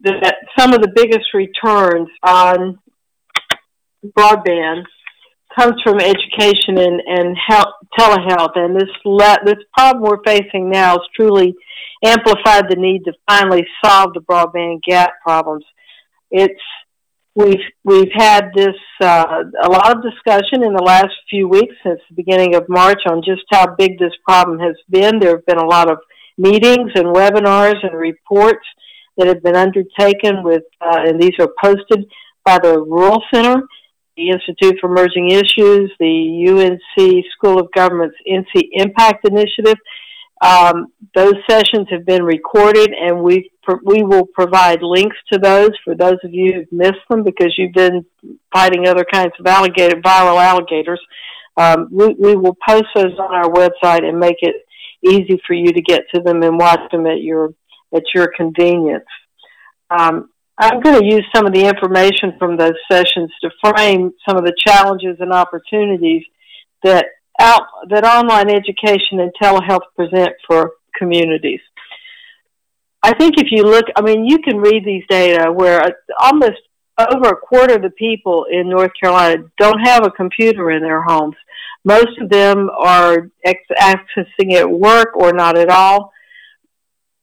that some of the biggest returns on broadband comes from education and, and health, telehealth. And this, le- this problem we're facing now has truly amplified the need to finally solve the broadband gap problems. It's we've we've had this uh, a lot of discussion in the last few weeks since the beginning of March on just how big this problem has been. There have been a lot of meetings and webinars and reports that have been undertaken with, uh, and these are posted by the Rural Center, the Institute for Emerging Issues, the UNC School of Government's NC Impact Initiative. Um, those sessions have been recorded, and we we will provide links to those for those of you who've missed them because you've been fighting other kinds of alligator viral alligators. Um, we, we will post those on our website and make it easy for you to get to them and watch them at your at your convenience. Um, I'm going to use some of the information from those sessions to frame some of the challenges and opportunities that out, that online education and telehealth present for communities. I think if you look, I mean, you can read these data where almost over a quarter of the people in North Carolina don't have a computer in their homes. Most of them are accessing it at work or not at all.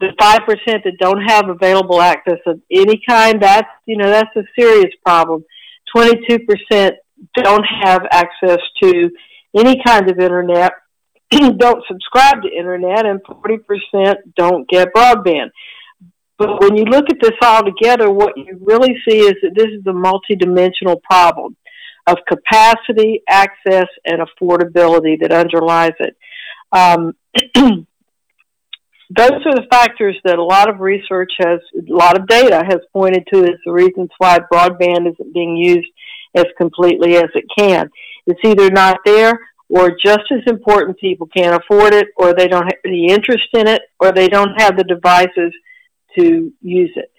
The five percent that don't have available access of any kind, that's you know that's a serious problem. Twenty-two percent don't have access to any kind of internet, don't subscribe to internet, and forty percent don't get broadband. But when you look at this all together, what you really see is that this is a multidimensional problem of capacity, access, and affordability that underlies it. Um, those are the factors that a lot of research has, a lot of data has pointed to as the reasons why broadband isn't being used as completely as it can. It's either not there or just as important people can't afford it or they don't have any interest in it or they don't have the devices to use it.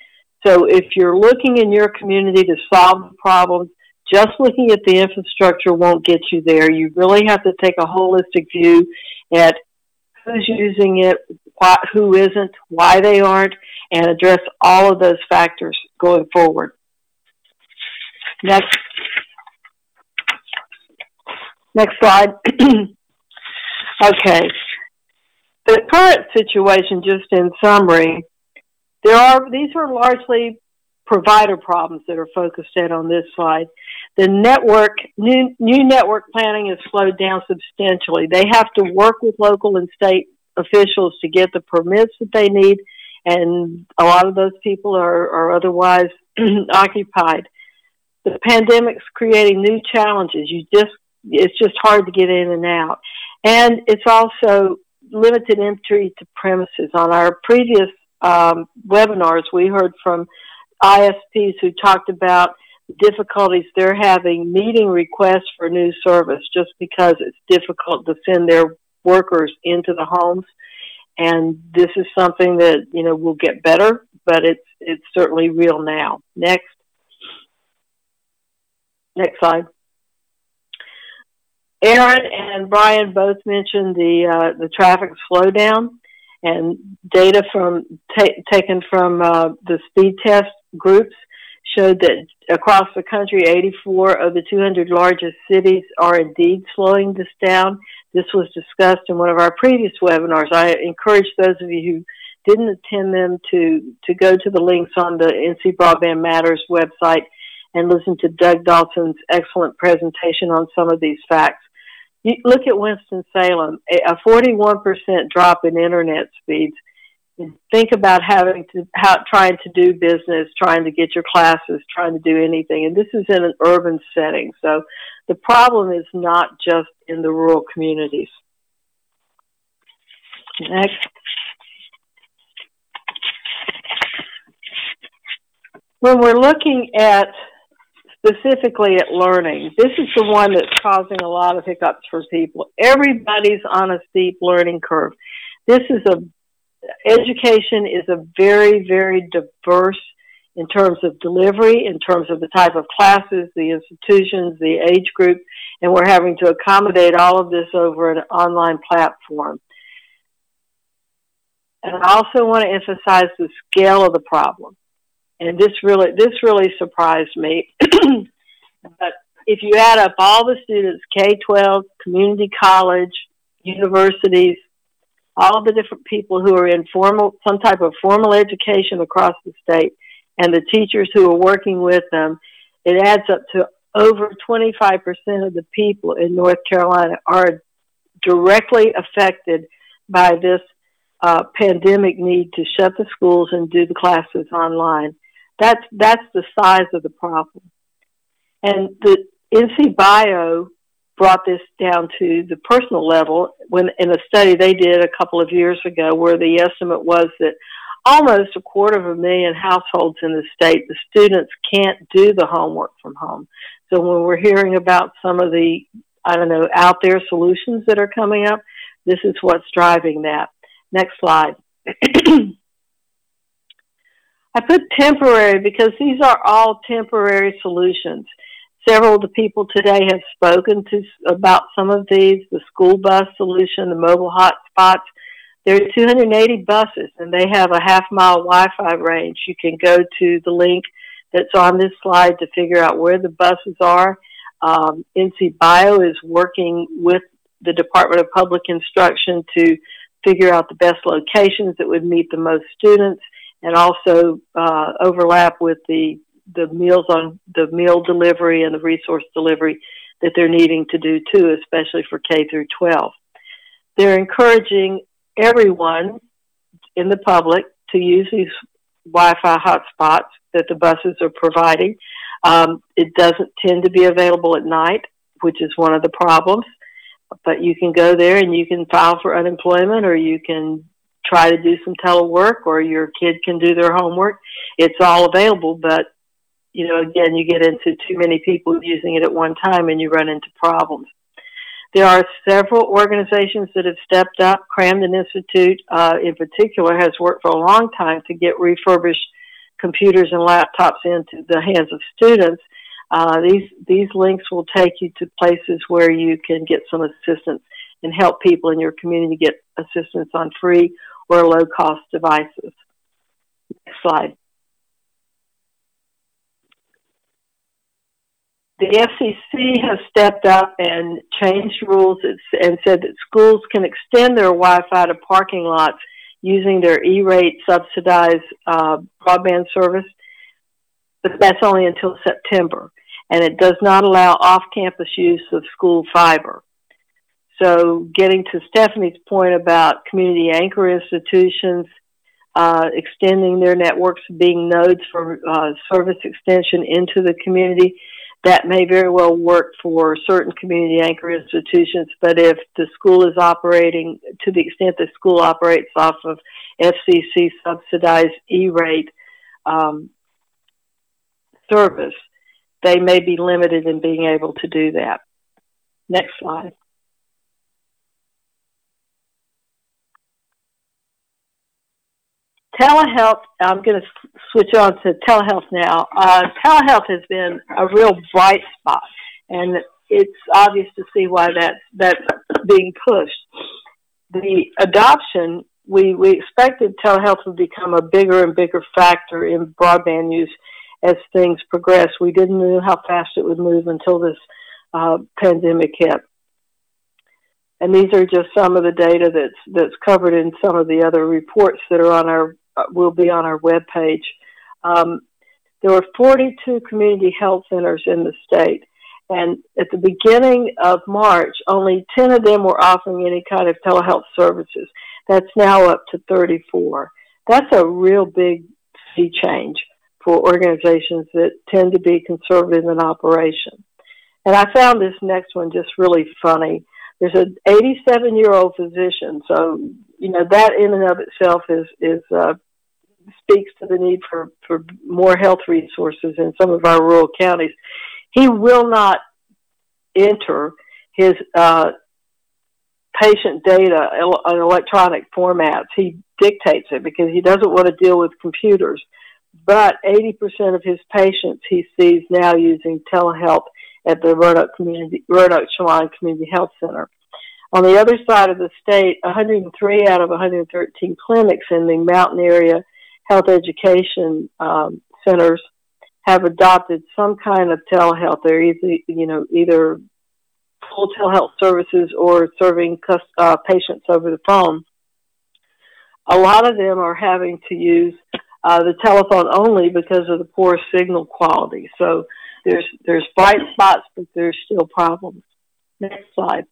So if you're looking in your community to solve the problems, just looking at the infrastructure won't get you there. You really have to take a holistic view at who's using it, who isn't, why they aren't, and address all of those factors going forward. Next. Next slide. okay. The current situation, just in summary, there are these are largely provider problems that are focused in on this slide. The network new new network planning has slowed down substantially. They have to work with local and state officials to get the permits that they need, and a lot of those people are, are otherwise occupied. The pandemic's creating new challenges. You just it's just hard to get in and out, and it's also limited entry to premises. On our previous um, webinars, we heard from ISPs who talked about difficulties they're having meeting requests for new service just because it's difficult to send their workers into the homes. And this is something that, you know, will get better, but it's, it's certainly real now. Next. Next slide. Erin and Brian both mentioned the uh, the traffic slowdown and data from ta- taken from uh, the speed test groups showed that across the country, 84 of the 200 largest cities are indeed slowing this down. This was discussed in one of our previous webinars. I encourage those of you who didn't attend them to, to go to the links on the NC Broadband Matters website and listen to Doug Dawson's excellent presentation on some of these facts. You look at Winston-Salem, a 41% drop in internet speeds. Think about having to, how, trying to do business, trying to get your classes, trying to do anything. And this is in an urban setting. So the problem is not just in the rural communities. Next. When we're looking at specifically at learning. This is the one that's causing a lot of hiccups for people. Everybody's on a steep learning curve. This is a education is a very very diverse in terms of delivery, in terms of the type of classes, the institutions, the age group, and we're having to accommodate all of this over an online platform. And I also want to emphasize the scale of the problem and this really this really surprised me. but if you add up all the students, K twelve, community college, universities, all the different people who are in formal some type of formal education across the state, and the teachers who are working with them, it adds up to over 25% of the people in North Carolina are directly affected by this uh, pandemic need to shut the schools and do the classes online. That's that's the size of the problem. And the NC Bio brought this down to the personal level when in a study they did a couple of years ago where the estimate was that almost a quarter of a million households in the state the students can't do the homework from home. So when we're hearing about some of the I don't know out there solutions that are coming up, This is what's driving that. Next slide. I put temporary because these are all temporary solutions. Several of the people today have spoken to about some of these, the school bus solution, the mobile hotspots. There are 280 buses and they have a half mile Wi-Fi range. You can go to the link that's on this slide to figure out where the buses are. Um, NC Bio is working with the Department of Public Instruction to figure out the best locations that would meet the most students and also uh, overlap with the the meals on the meal delivery and the resource delivery that they're needing to do too, especially for K through 12. They're encouraging everyone in the public to use these Wi-Fi hotspots that the buses are providing. Um, it doesn't tend to be available at night, which is one of the problems. But you can go there and you can file for unemployment, or you can try to do some telework, or your kid can do their homework. It's all available, but you know, again, you get into too many people using it at one time, and you run into problems. There are several organizations that have stepped up. Kramden Institute, uh, in particular, has worked for a long time to get refurbished computers and laptops into the hands of students. Uh, these these links will take you to places where you can get some assistance and help people in your community get assistance on free or low cost devices. Next slide. The FCC has stepped up and changed rules and said that schools can extend their Wi-Fi to parking lots using their E-rate subsidized uh, broadband service, but that's only until September, and it does not allow off-campus use of school fiber. So, getting to Stephanie's point about community anchor institutions uh, extending their networks, being nodes for uh, service extension into the community that may very well work for certain community anchor institutions, but if the school is operating to the extent the school operates off of FCC subsidized E-rate um, service, they may be limited in being able to do that. Next slide. Telehealth, I'm going to switch on to telehealth now. Uh, telehealth has been a real bright spot, and it's obvious to see why that's, that's being pushed. The adoption, we, we expected telehealth would become a bigger and bigger factor in broadband use as things progress. We didn't know how fast it would move until this uh, pandemic hit. And these are just some of the data that's that's covered in some of the other reports that are on our will be on our webpage. Um, there were 42 community health centers in the state. And at the beginning of March, only 10 of them were offering any kind of telehealth services. That's now up to 34. That's a real big sea change for organizations that tend to be conservative in operation. And I found this next one just really funny. There's an 87 year old physician, so you know that in and of itself is is uh, speaks to the need for, for more health resources in some of our rural counties. He will not enter his uh, patient data in electronic formats. He dictates it because he doesn't want to deal with computers. But 80% of his patients he sees now using telehealth at the Roanoke Community Roanoke Chowan Community Health Center. On the other side of the state, 103 out of 113 clinics in the mountain area health education um, centers have adopted some kind of telehealth. They're either, you know, either full telehealth services or serving uh, patients over the phone. A lot of them are having to use uh, the telephone only because of the poor signal quality. So there's there's bright spots, but there's still problems. Next slide.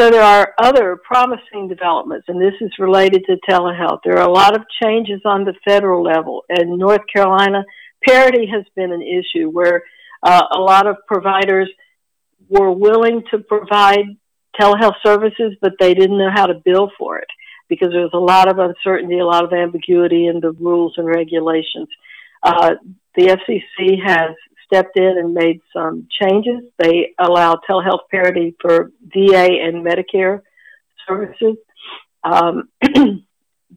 So there are other promising developments, and this is related to telehealth. There are a lot of changes on the federal level. In North Carolina, parity has been an issue where uh, a lot of providers were willing to provide telehealth services, but they didn't know how to bill for it because there was a lot of uncertainty, a lot of ambiguity in the rules and regulations. Uh, the FCC has stepped in and made some changes. They allow telehealth parity for VA and Medicare services. Um,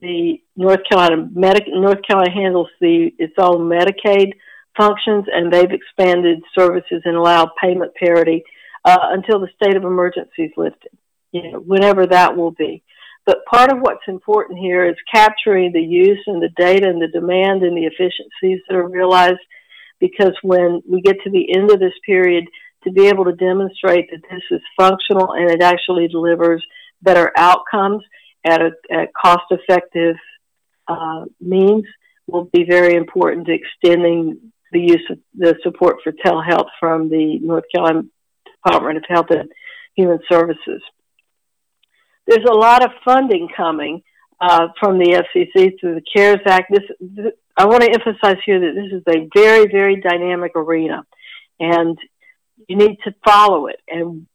the North Carolina Medic North Carolina handles the its own Medicaid functions, and they've expanded services and allowed payment parity uh, until the state of emergency is lifted. You know, whenever that will be. But part of what's important here is capturing the use and the data and the demand and the efficiencies that are realized. Because when we get to the end of this period, to be able to demonstrate that this is functional and it actually delivers better outcomes at a at cost effective uh, means will be very important to extending the use of the support for telehealth from the North Carolina Department of Health and Human Services. There's a lot of funding coming uh, from the FCC through the CARES Act. This, this, I want to emphasize here that this is a very, very dynamic arena, and you need to follow it. And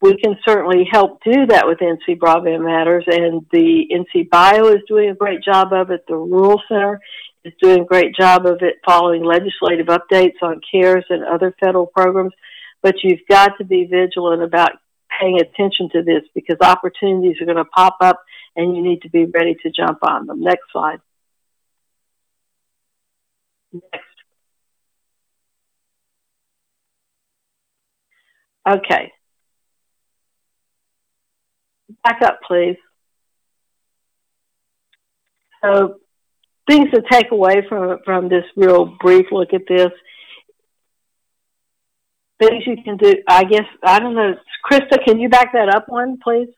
we can certainly help do that with NC Broadband Matters, and the NC Bio is doing a great job of it. The Rural Center is doing a great job of it, following legislative updates on CARES and other federal programs. But you've got to be vigilant about paying attention to this because opportunities are going to pop up and you need to be ready to jump on them. Next slide. Next. Okay. Back up, please. So, things to take away from from this real brief look at this things you can do. I guess I don't know, Krista. Can you back that up one, please?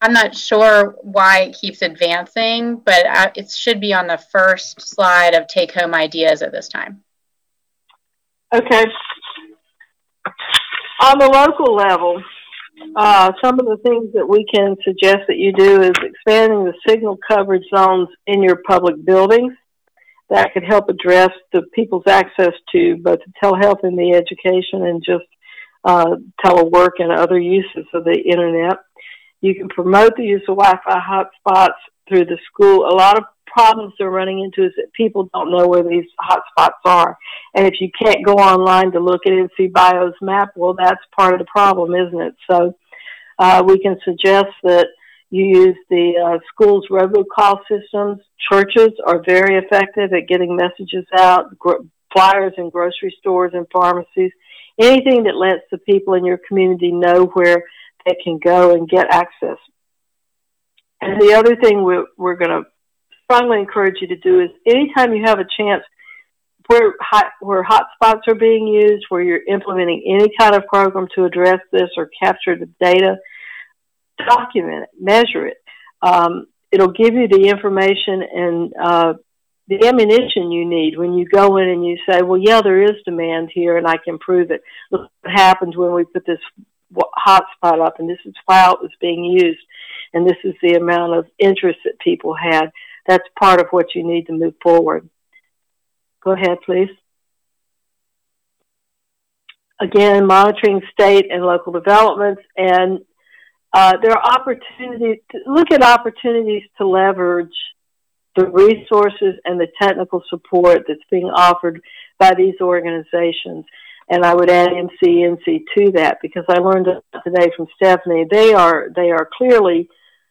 I'm not sure why it keeps advancing, but I, it should be on the first slide of take home ideas at this time. Okay. On the local level, uh, some of the things that we can suggest that you do is expanding the signal coverage zones in your public buildings that could help address the people's access to both the telehealth and the education and just uh, telework and other uses of the internet. You can promote the use of Wi-Fi hotspots through the school. A lot of problems they're running into is that people don't know where these hotspots are. And if you can't go online to look at NC Bio's map, well, that's part of the problem, isn't it? So uh, we can suggest that you use the uh, school's robocall systems. Churches are very effective at getting messages out, flyers in grocery stores and pharmacies, anything that lets the people in your community know where they can go and get access. And the other thing we're, we're going to strongly encourage you to do is anytime you have a chance where hot, where hotspots are being used, where you're implementing any kind of program to address this or capture the data, document it, measure it. Um, it'll give you the information and uh, the ammunition you need when you go in and you say, well, yeah, there is demand here and I can prove it. Look what happens when we put this hotspot up and this is how it was being used and this is the amount of interest that people had. That's part of what you need to move forward. Go ahead, please. Again, monitoring state and local developments and uh, there are opportunities look at opportunities to leverage the resources and the technical support that's being offered by these organizations. And I would add MCNC to that because I learned today from Stephanie they are they are clearly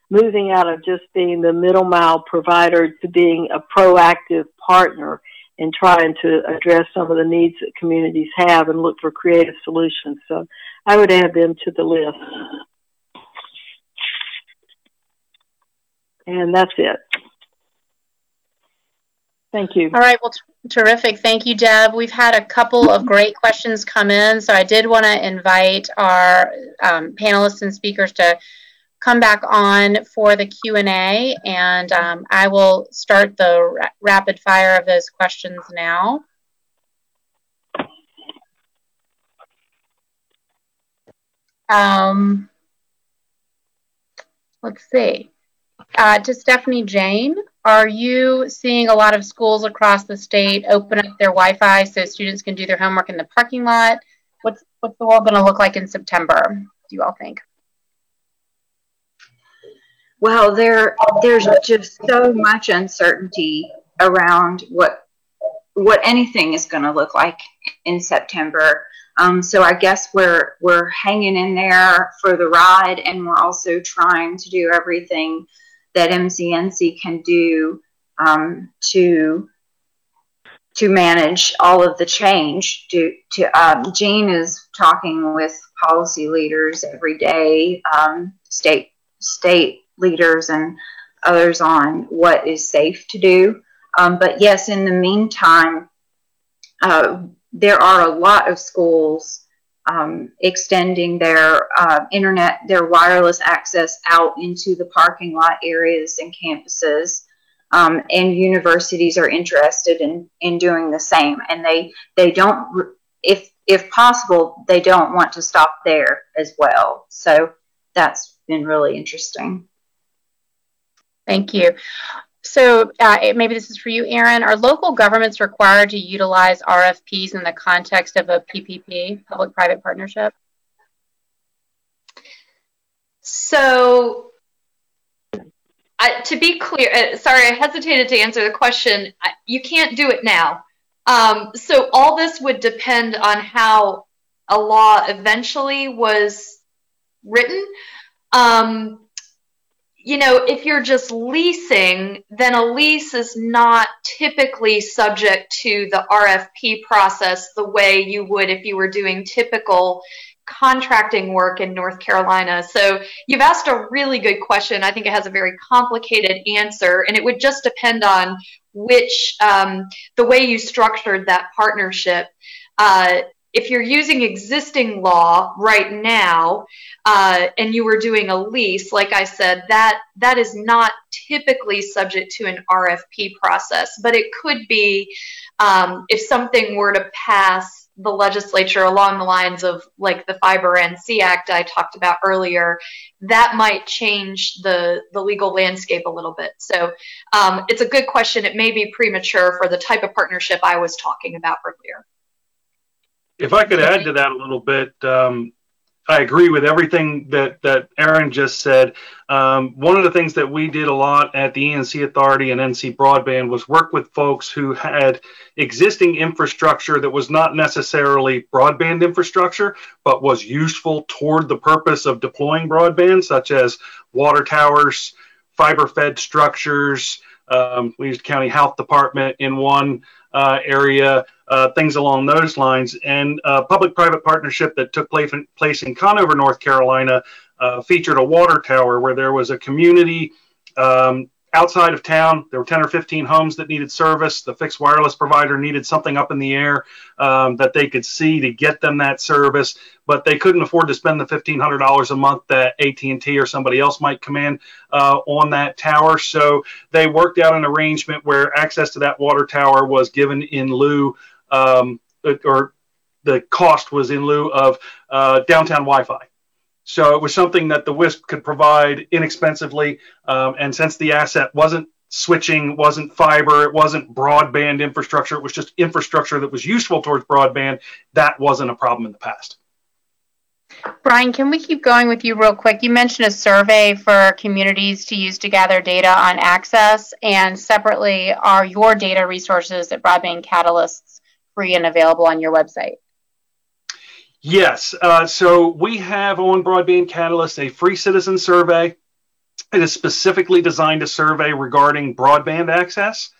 moving out of just being the middle mile provider to being a proactive partner in trying to address some of the needs that communities have and look for creative solutions. So I would add them to the list. And that's it. Thank you. All right. Well, terrific. Thank you, Deb. We've had a couple of great questions come in. So I did want to invite our um, panelists and speakers to come back on for the Q&A. And um, I will start the ra rapid fire of those questions now. Um, let's see. Uh, to Stephanie Jane, are you seeing a lot of schools across the state open up their Wi-Fi so students can do their homework in the parking lot? What's what's the world going to look like in September? Do you all think? Well, there there's just so much uncertainty around what what anything is going to look like in September. Um, so I guess we're we're hanging in there for the ride, and we're also trying to do everything that MCNC can do um, to to manage all of the change. To, to um, Jean is talking with policy leaders every day, um, state state leaders and others on what is safe to do. Um, but yes, in the meantime, uh, there are a lot of schools um, extending their uh, internet, their wireless access out into the parking lot areas and campuses. Um, and universities are interested in, in doing the same. And they, they don't, if, if possible, they don't want to stop there as well. So that's been really interesting. Thank you. So uh, maybe this is for you, Erin. Are local governments required to utilize RFPs in the context of a PPP, public-private partnership? So, to be clear, uh, sorry, I hesitated to answer the question. I, you can't do it now. Um, so all this would depend on how a law eventually was written. Um, you know, if you're just leasing, then a lease is not typically subject to the RFP process the way you would if you were doing typical contracting work in North Carolina. So you've asked a really good question. I think it has a very complicated answer, and it would just depend on which, um, the way you structured that partnership. Uh, if you're using existing law right now uh, and you were doing a lease, like I said, that that is not typically subject to an RFP process, but it could be um, if something were to pass the legislature along the lines of like the Fiber NC Act I talked about earlier, that might change the the legal landscape a little bit. So um, it's a good question. It may be premature for the type of partnership I was talking about earlier. If I could add to that a little bit, um, I agree with everything that that Erin just said. Um, one of the things that we did a lot at the e-NC Authority and NC Broadband was work with folks who had existing infrastructure that was not necessarily broadband infrastructure, but was useful toward the purpose of deploying broadband, such as water towers, fiber-fed structures. Um, we used county health department in one uh, area, uh, things along those lines. And a public-private partnership that took place in, place in Conover, North Carolina, uh, featured a water tower where there was a community um, outside of town. There were 10 or 15 homes that needed service. The fixed wireless provider needed something up in the air um, that they could see to get them that service, but they couldn't afford to spend the $1,500 a month that AT&T or somebody else might command uh, on that tower. So they worked out an arrangement where access to that water tower was given in lieu um, or the cost was in lieu of uh, downtown Wi-Fi. So it was something that the WISP could provide inexpensively. Um, and since the asset wasn't switching, wasn't fiber, it wasn't broadband infrastructure, it was just infrastructure that was useful towards broadband, that wasn't a problem in the past. Brian, can we keep going with you real quick? You mentioned a survey for communities to use to gather data on access, and separately, are your data resources at Broadband Catalysts free and available on your website? Yes. Uh, so we have on Broadband Catalyst a free citizen survey. It is specifically designed to survey regarding broadband access.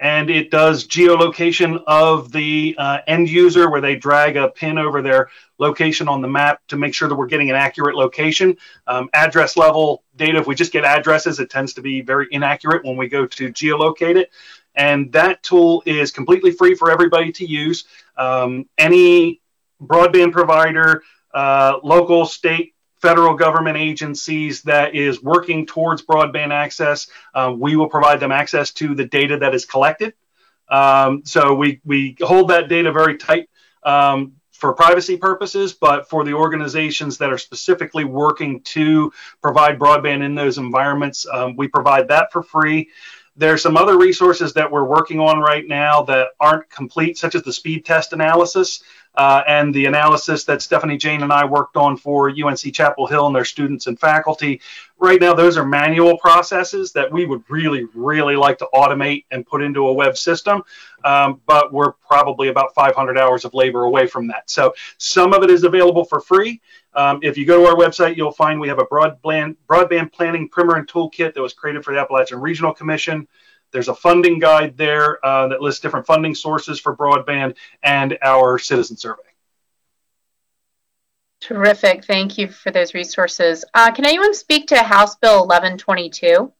And it does geolocation of the uh, end user where they drag a pin over their location on the map to make sure that we're getting an accurate location. Um, address level data, if we just get addresses, it tends to be very inaccurate when we go to geolocate it. And that tool is completely free for everybody to use. Um, any broadband provider, uh, local, state, federal government agencies that is working towards broadband access, uh, we will provide them access to the data that is collected. Um, so we, we hold that data very tight um, for privacy purposes, but for the organizations that are specifically working to provide broadband in those environments, um, we provide that for free. There's some other resources that we're working on right now that aren't complete, such as the speed test analysis. Uh, and the analysis that Stephanie Jane and I worked on for UNC Chapel Hill and their students and faculty. Right now, those are manual processes that we would really, really like to automate and put into a web system, um, but we're probably about 500 hours of labor away from that. So some of it is available for free. Um, if you go to our website, you'll find we have a broadband, broadband planning primer and toolkit that was created for the Appalachian Regional Commission. There's a funding guide there uh, that lists different funding sources for broadband and our citizen survey. Terrific. Thank you for those resources. Uh, can anyone speak to House Bill 1122?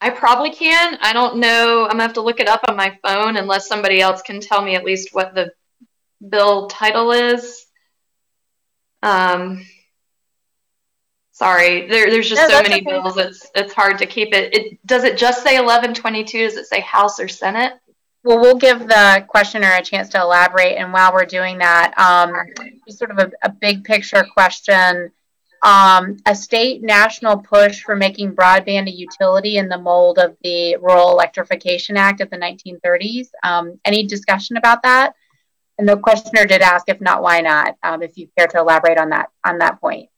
I probably can. I don't know. I'm going to have to look it up on my phone unless somebody else can tell me at least what the bill title is. Um, Sorry, there, there's just no, so many okay. bills. It's it's hard to keep it. It does it just say 1122? Does it say House or Senate? Well, we'll give the questioner a chance to elaborate. And while we're doing that, um, just sort of a, a big picture question. Um, a state national push for making broadband a utility in the mold of the Rural Electrification Act of the 1930s. Um, any discussion about that? And the questioner did ask, if not, why not? Um, if you care to elaborate on that on that point.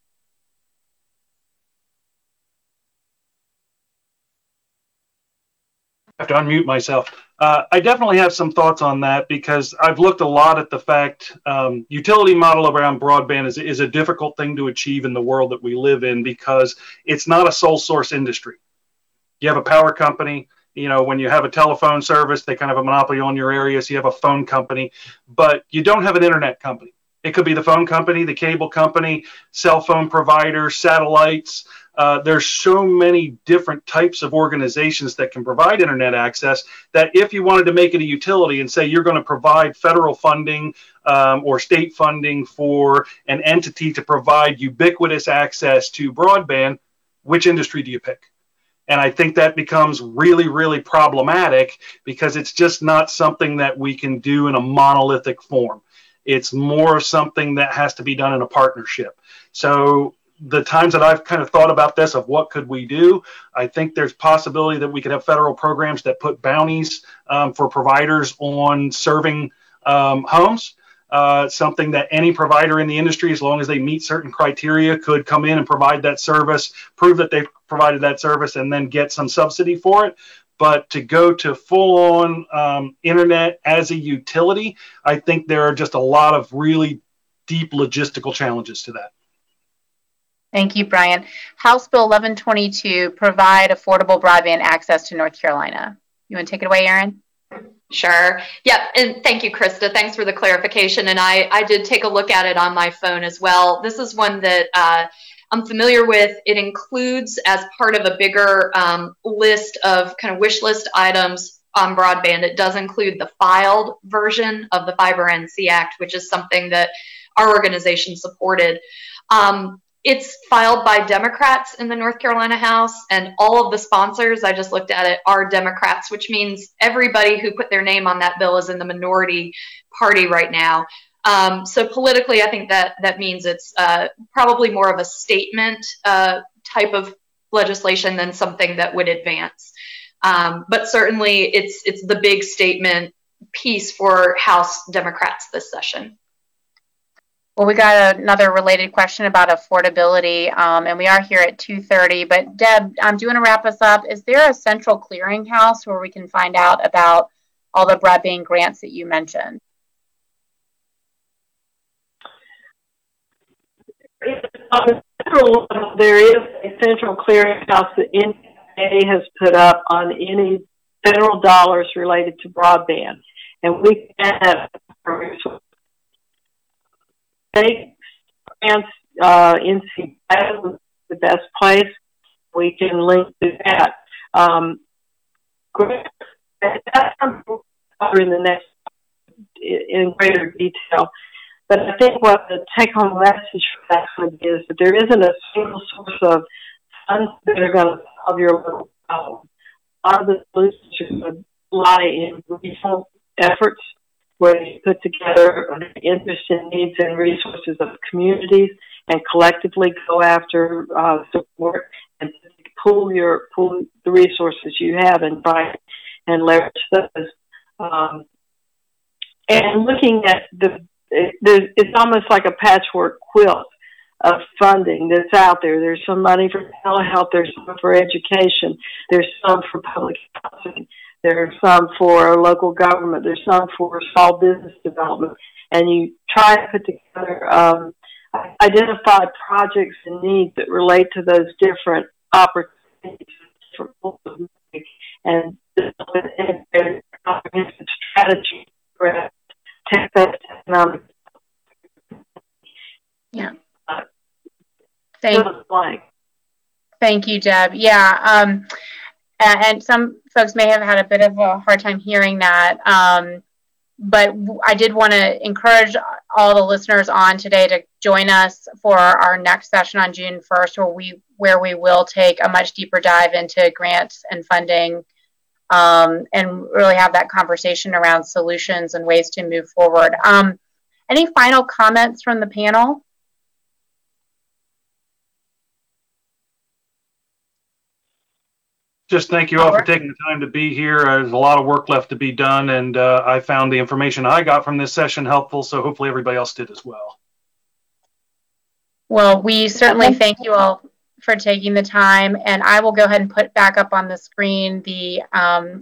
Have to unmute myself. Uh, I definitely have some thoughts on that because I've looked a lot at the fact um, utility model around broadband is, is a difficult thing to achieve in the world that we live in because it's not a sole source industry. You have a power company, you know, when you have a telephone service, they kind of have a monopoly on your area. So you have a phone company, but you don't have an internet company. It could be the phone company, the cable company, cell phone providers, satellites. Uh, there's so many different types of organizations that can provide internet access that if you wanted to make it a utility and say you're going to provide federal funding um, or state funding for an entity to provide ubiquitous access to broadband, which industry do you pick? And I think that becomes really, really problematic because it's just not something that we can do in a monolithic form. It's more something that has to be done in a partnership. So the times that I've kind of thought about this of what could we do, I think there's possibility that we could have federal programs that put bounties um, for providers on serving um, homes. Uh, something that any provider in the industry, as long as they meet certain criteria, could come in and provide that service, prove that they've provided that service, and then get some subsidy for it. But to go to full on um, internet as a utility, I think there are just a lot of really deep logistical challenges to that. Thank you, Brian. House Bill 1122 provide affordable broadband access to North Carolina. You want to take it away, Erin? Sure. Yep. And thank you, Krista. Thanks for the clarification. And I, I did take a look at it on my phone as well. This is one that uh, I'm familiar with. It includes, as part of a bigger um, list of kind of wish list items on broadband, it does include the filed version of the Fiber NC Act, which is something that our organization supported. Um, it's filed by Democrats in the North Carolina House, and all of the sponsors, I just looked at it, are Democrats, which means everybody who put their name on that bill is in the minority party right now. Um, so politically, I think that that means it's uh, probably more of a statement uh, type of legislation than something that would advance. Um, but certainly, it's it's the big statement piece for House Democrats this session. Well, we got another related question about affordability, um, and we are here at 2.30. But Deb, um, do you want to wrap us up? Is there a central clearinghouse where we can find out about all the broadband grants that you mentioned? there is a central clearinghouse that NTIA has put up on any federal dollars related to broadband. And we can have state grants, uh, NC is the best place. We can link to that. Um, that's in the next in greater detail. But I think what the take-home message for that would is that there isn't a single source of funds that are going to solve your little problem. A lot of the solutions lie in regional efforts where you put together the interests and needs and resources of communities and collectively go after uh, support and pool your pool the resources you have and try and leverage those. Um, and looking at the, it, it's almost like a patchwork quilt of funding that's out there. There's some money for telehealth, there's some for education, there's some for public housing, there's some for local government, there's some for small business development, and you try to put together um, identified projects and needs that relate to those different opportunities of and develop an comprehensive strategy for economic. Yeah. Thank, you. thank you, Deb. Yeah. Um, and some folks may have had a bit of a hard time hearing that. Um, but I did want to encourage all the listeners on today to join us for our next session on June 1st, where we where we will take a much deeper dive into grants and funding, um, and really have that conversation around solutions and ways to move forward. Um, any final comments from the panel? Just thank you all for taking the time to be here. Uh, there's a lot of work left to be done, and uh, I found the information I got from this session helpful, so hopefully everybody else did as well. Well, we certainly thank you all for taking the time, and I will go ahead and put back up on the screen the, um,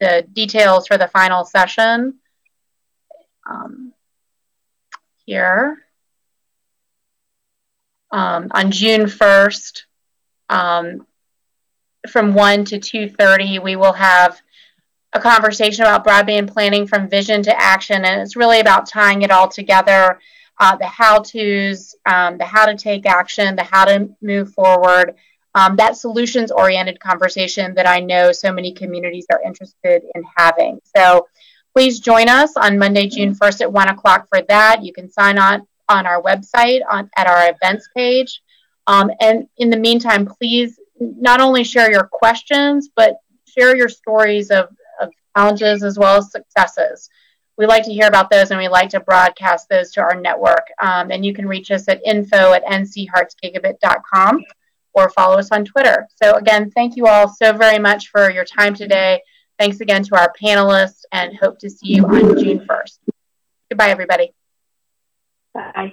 the details for the final session um, here. Um, on June 1st, um, from 1 to 2.30 we will have a conversation about broadband planning from vision to action. And it's really about tying it all together uh, the how to's um, the how to take action the how to move forward um, that solutions oriented conversation that i know so many communities are interested in having. So please join us on monday june 1st at 1 o'clock for that. You can sign on on our website on, at our events page. Um, and in the meantime please not only share your questions, but share your stories of, of challenges as well as successes. We like to hear about those and we like to broadcast those to our network. Um, and you can reach us at info at ncheartsgigabit.com or follow us on Twitter. So, again, thank you all so very much for your time today. Thanks again to our panelists and hope to see you on June 1st. Goodbye, everybody. Bye.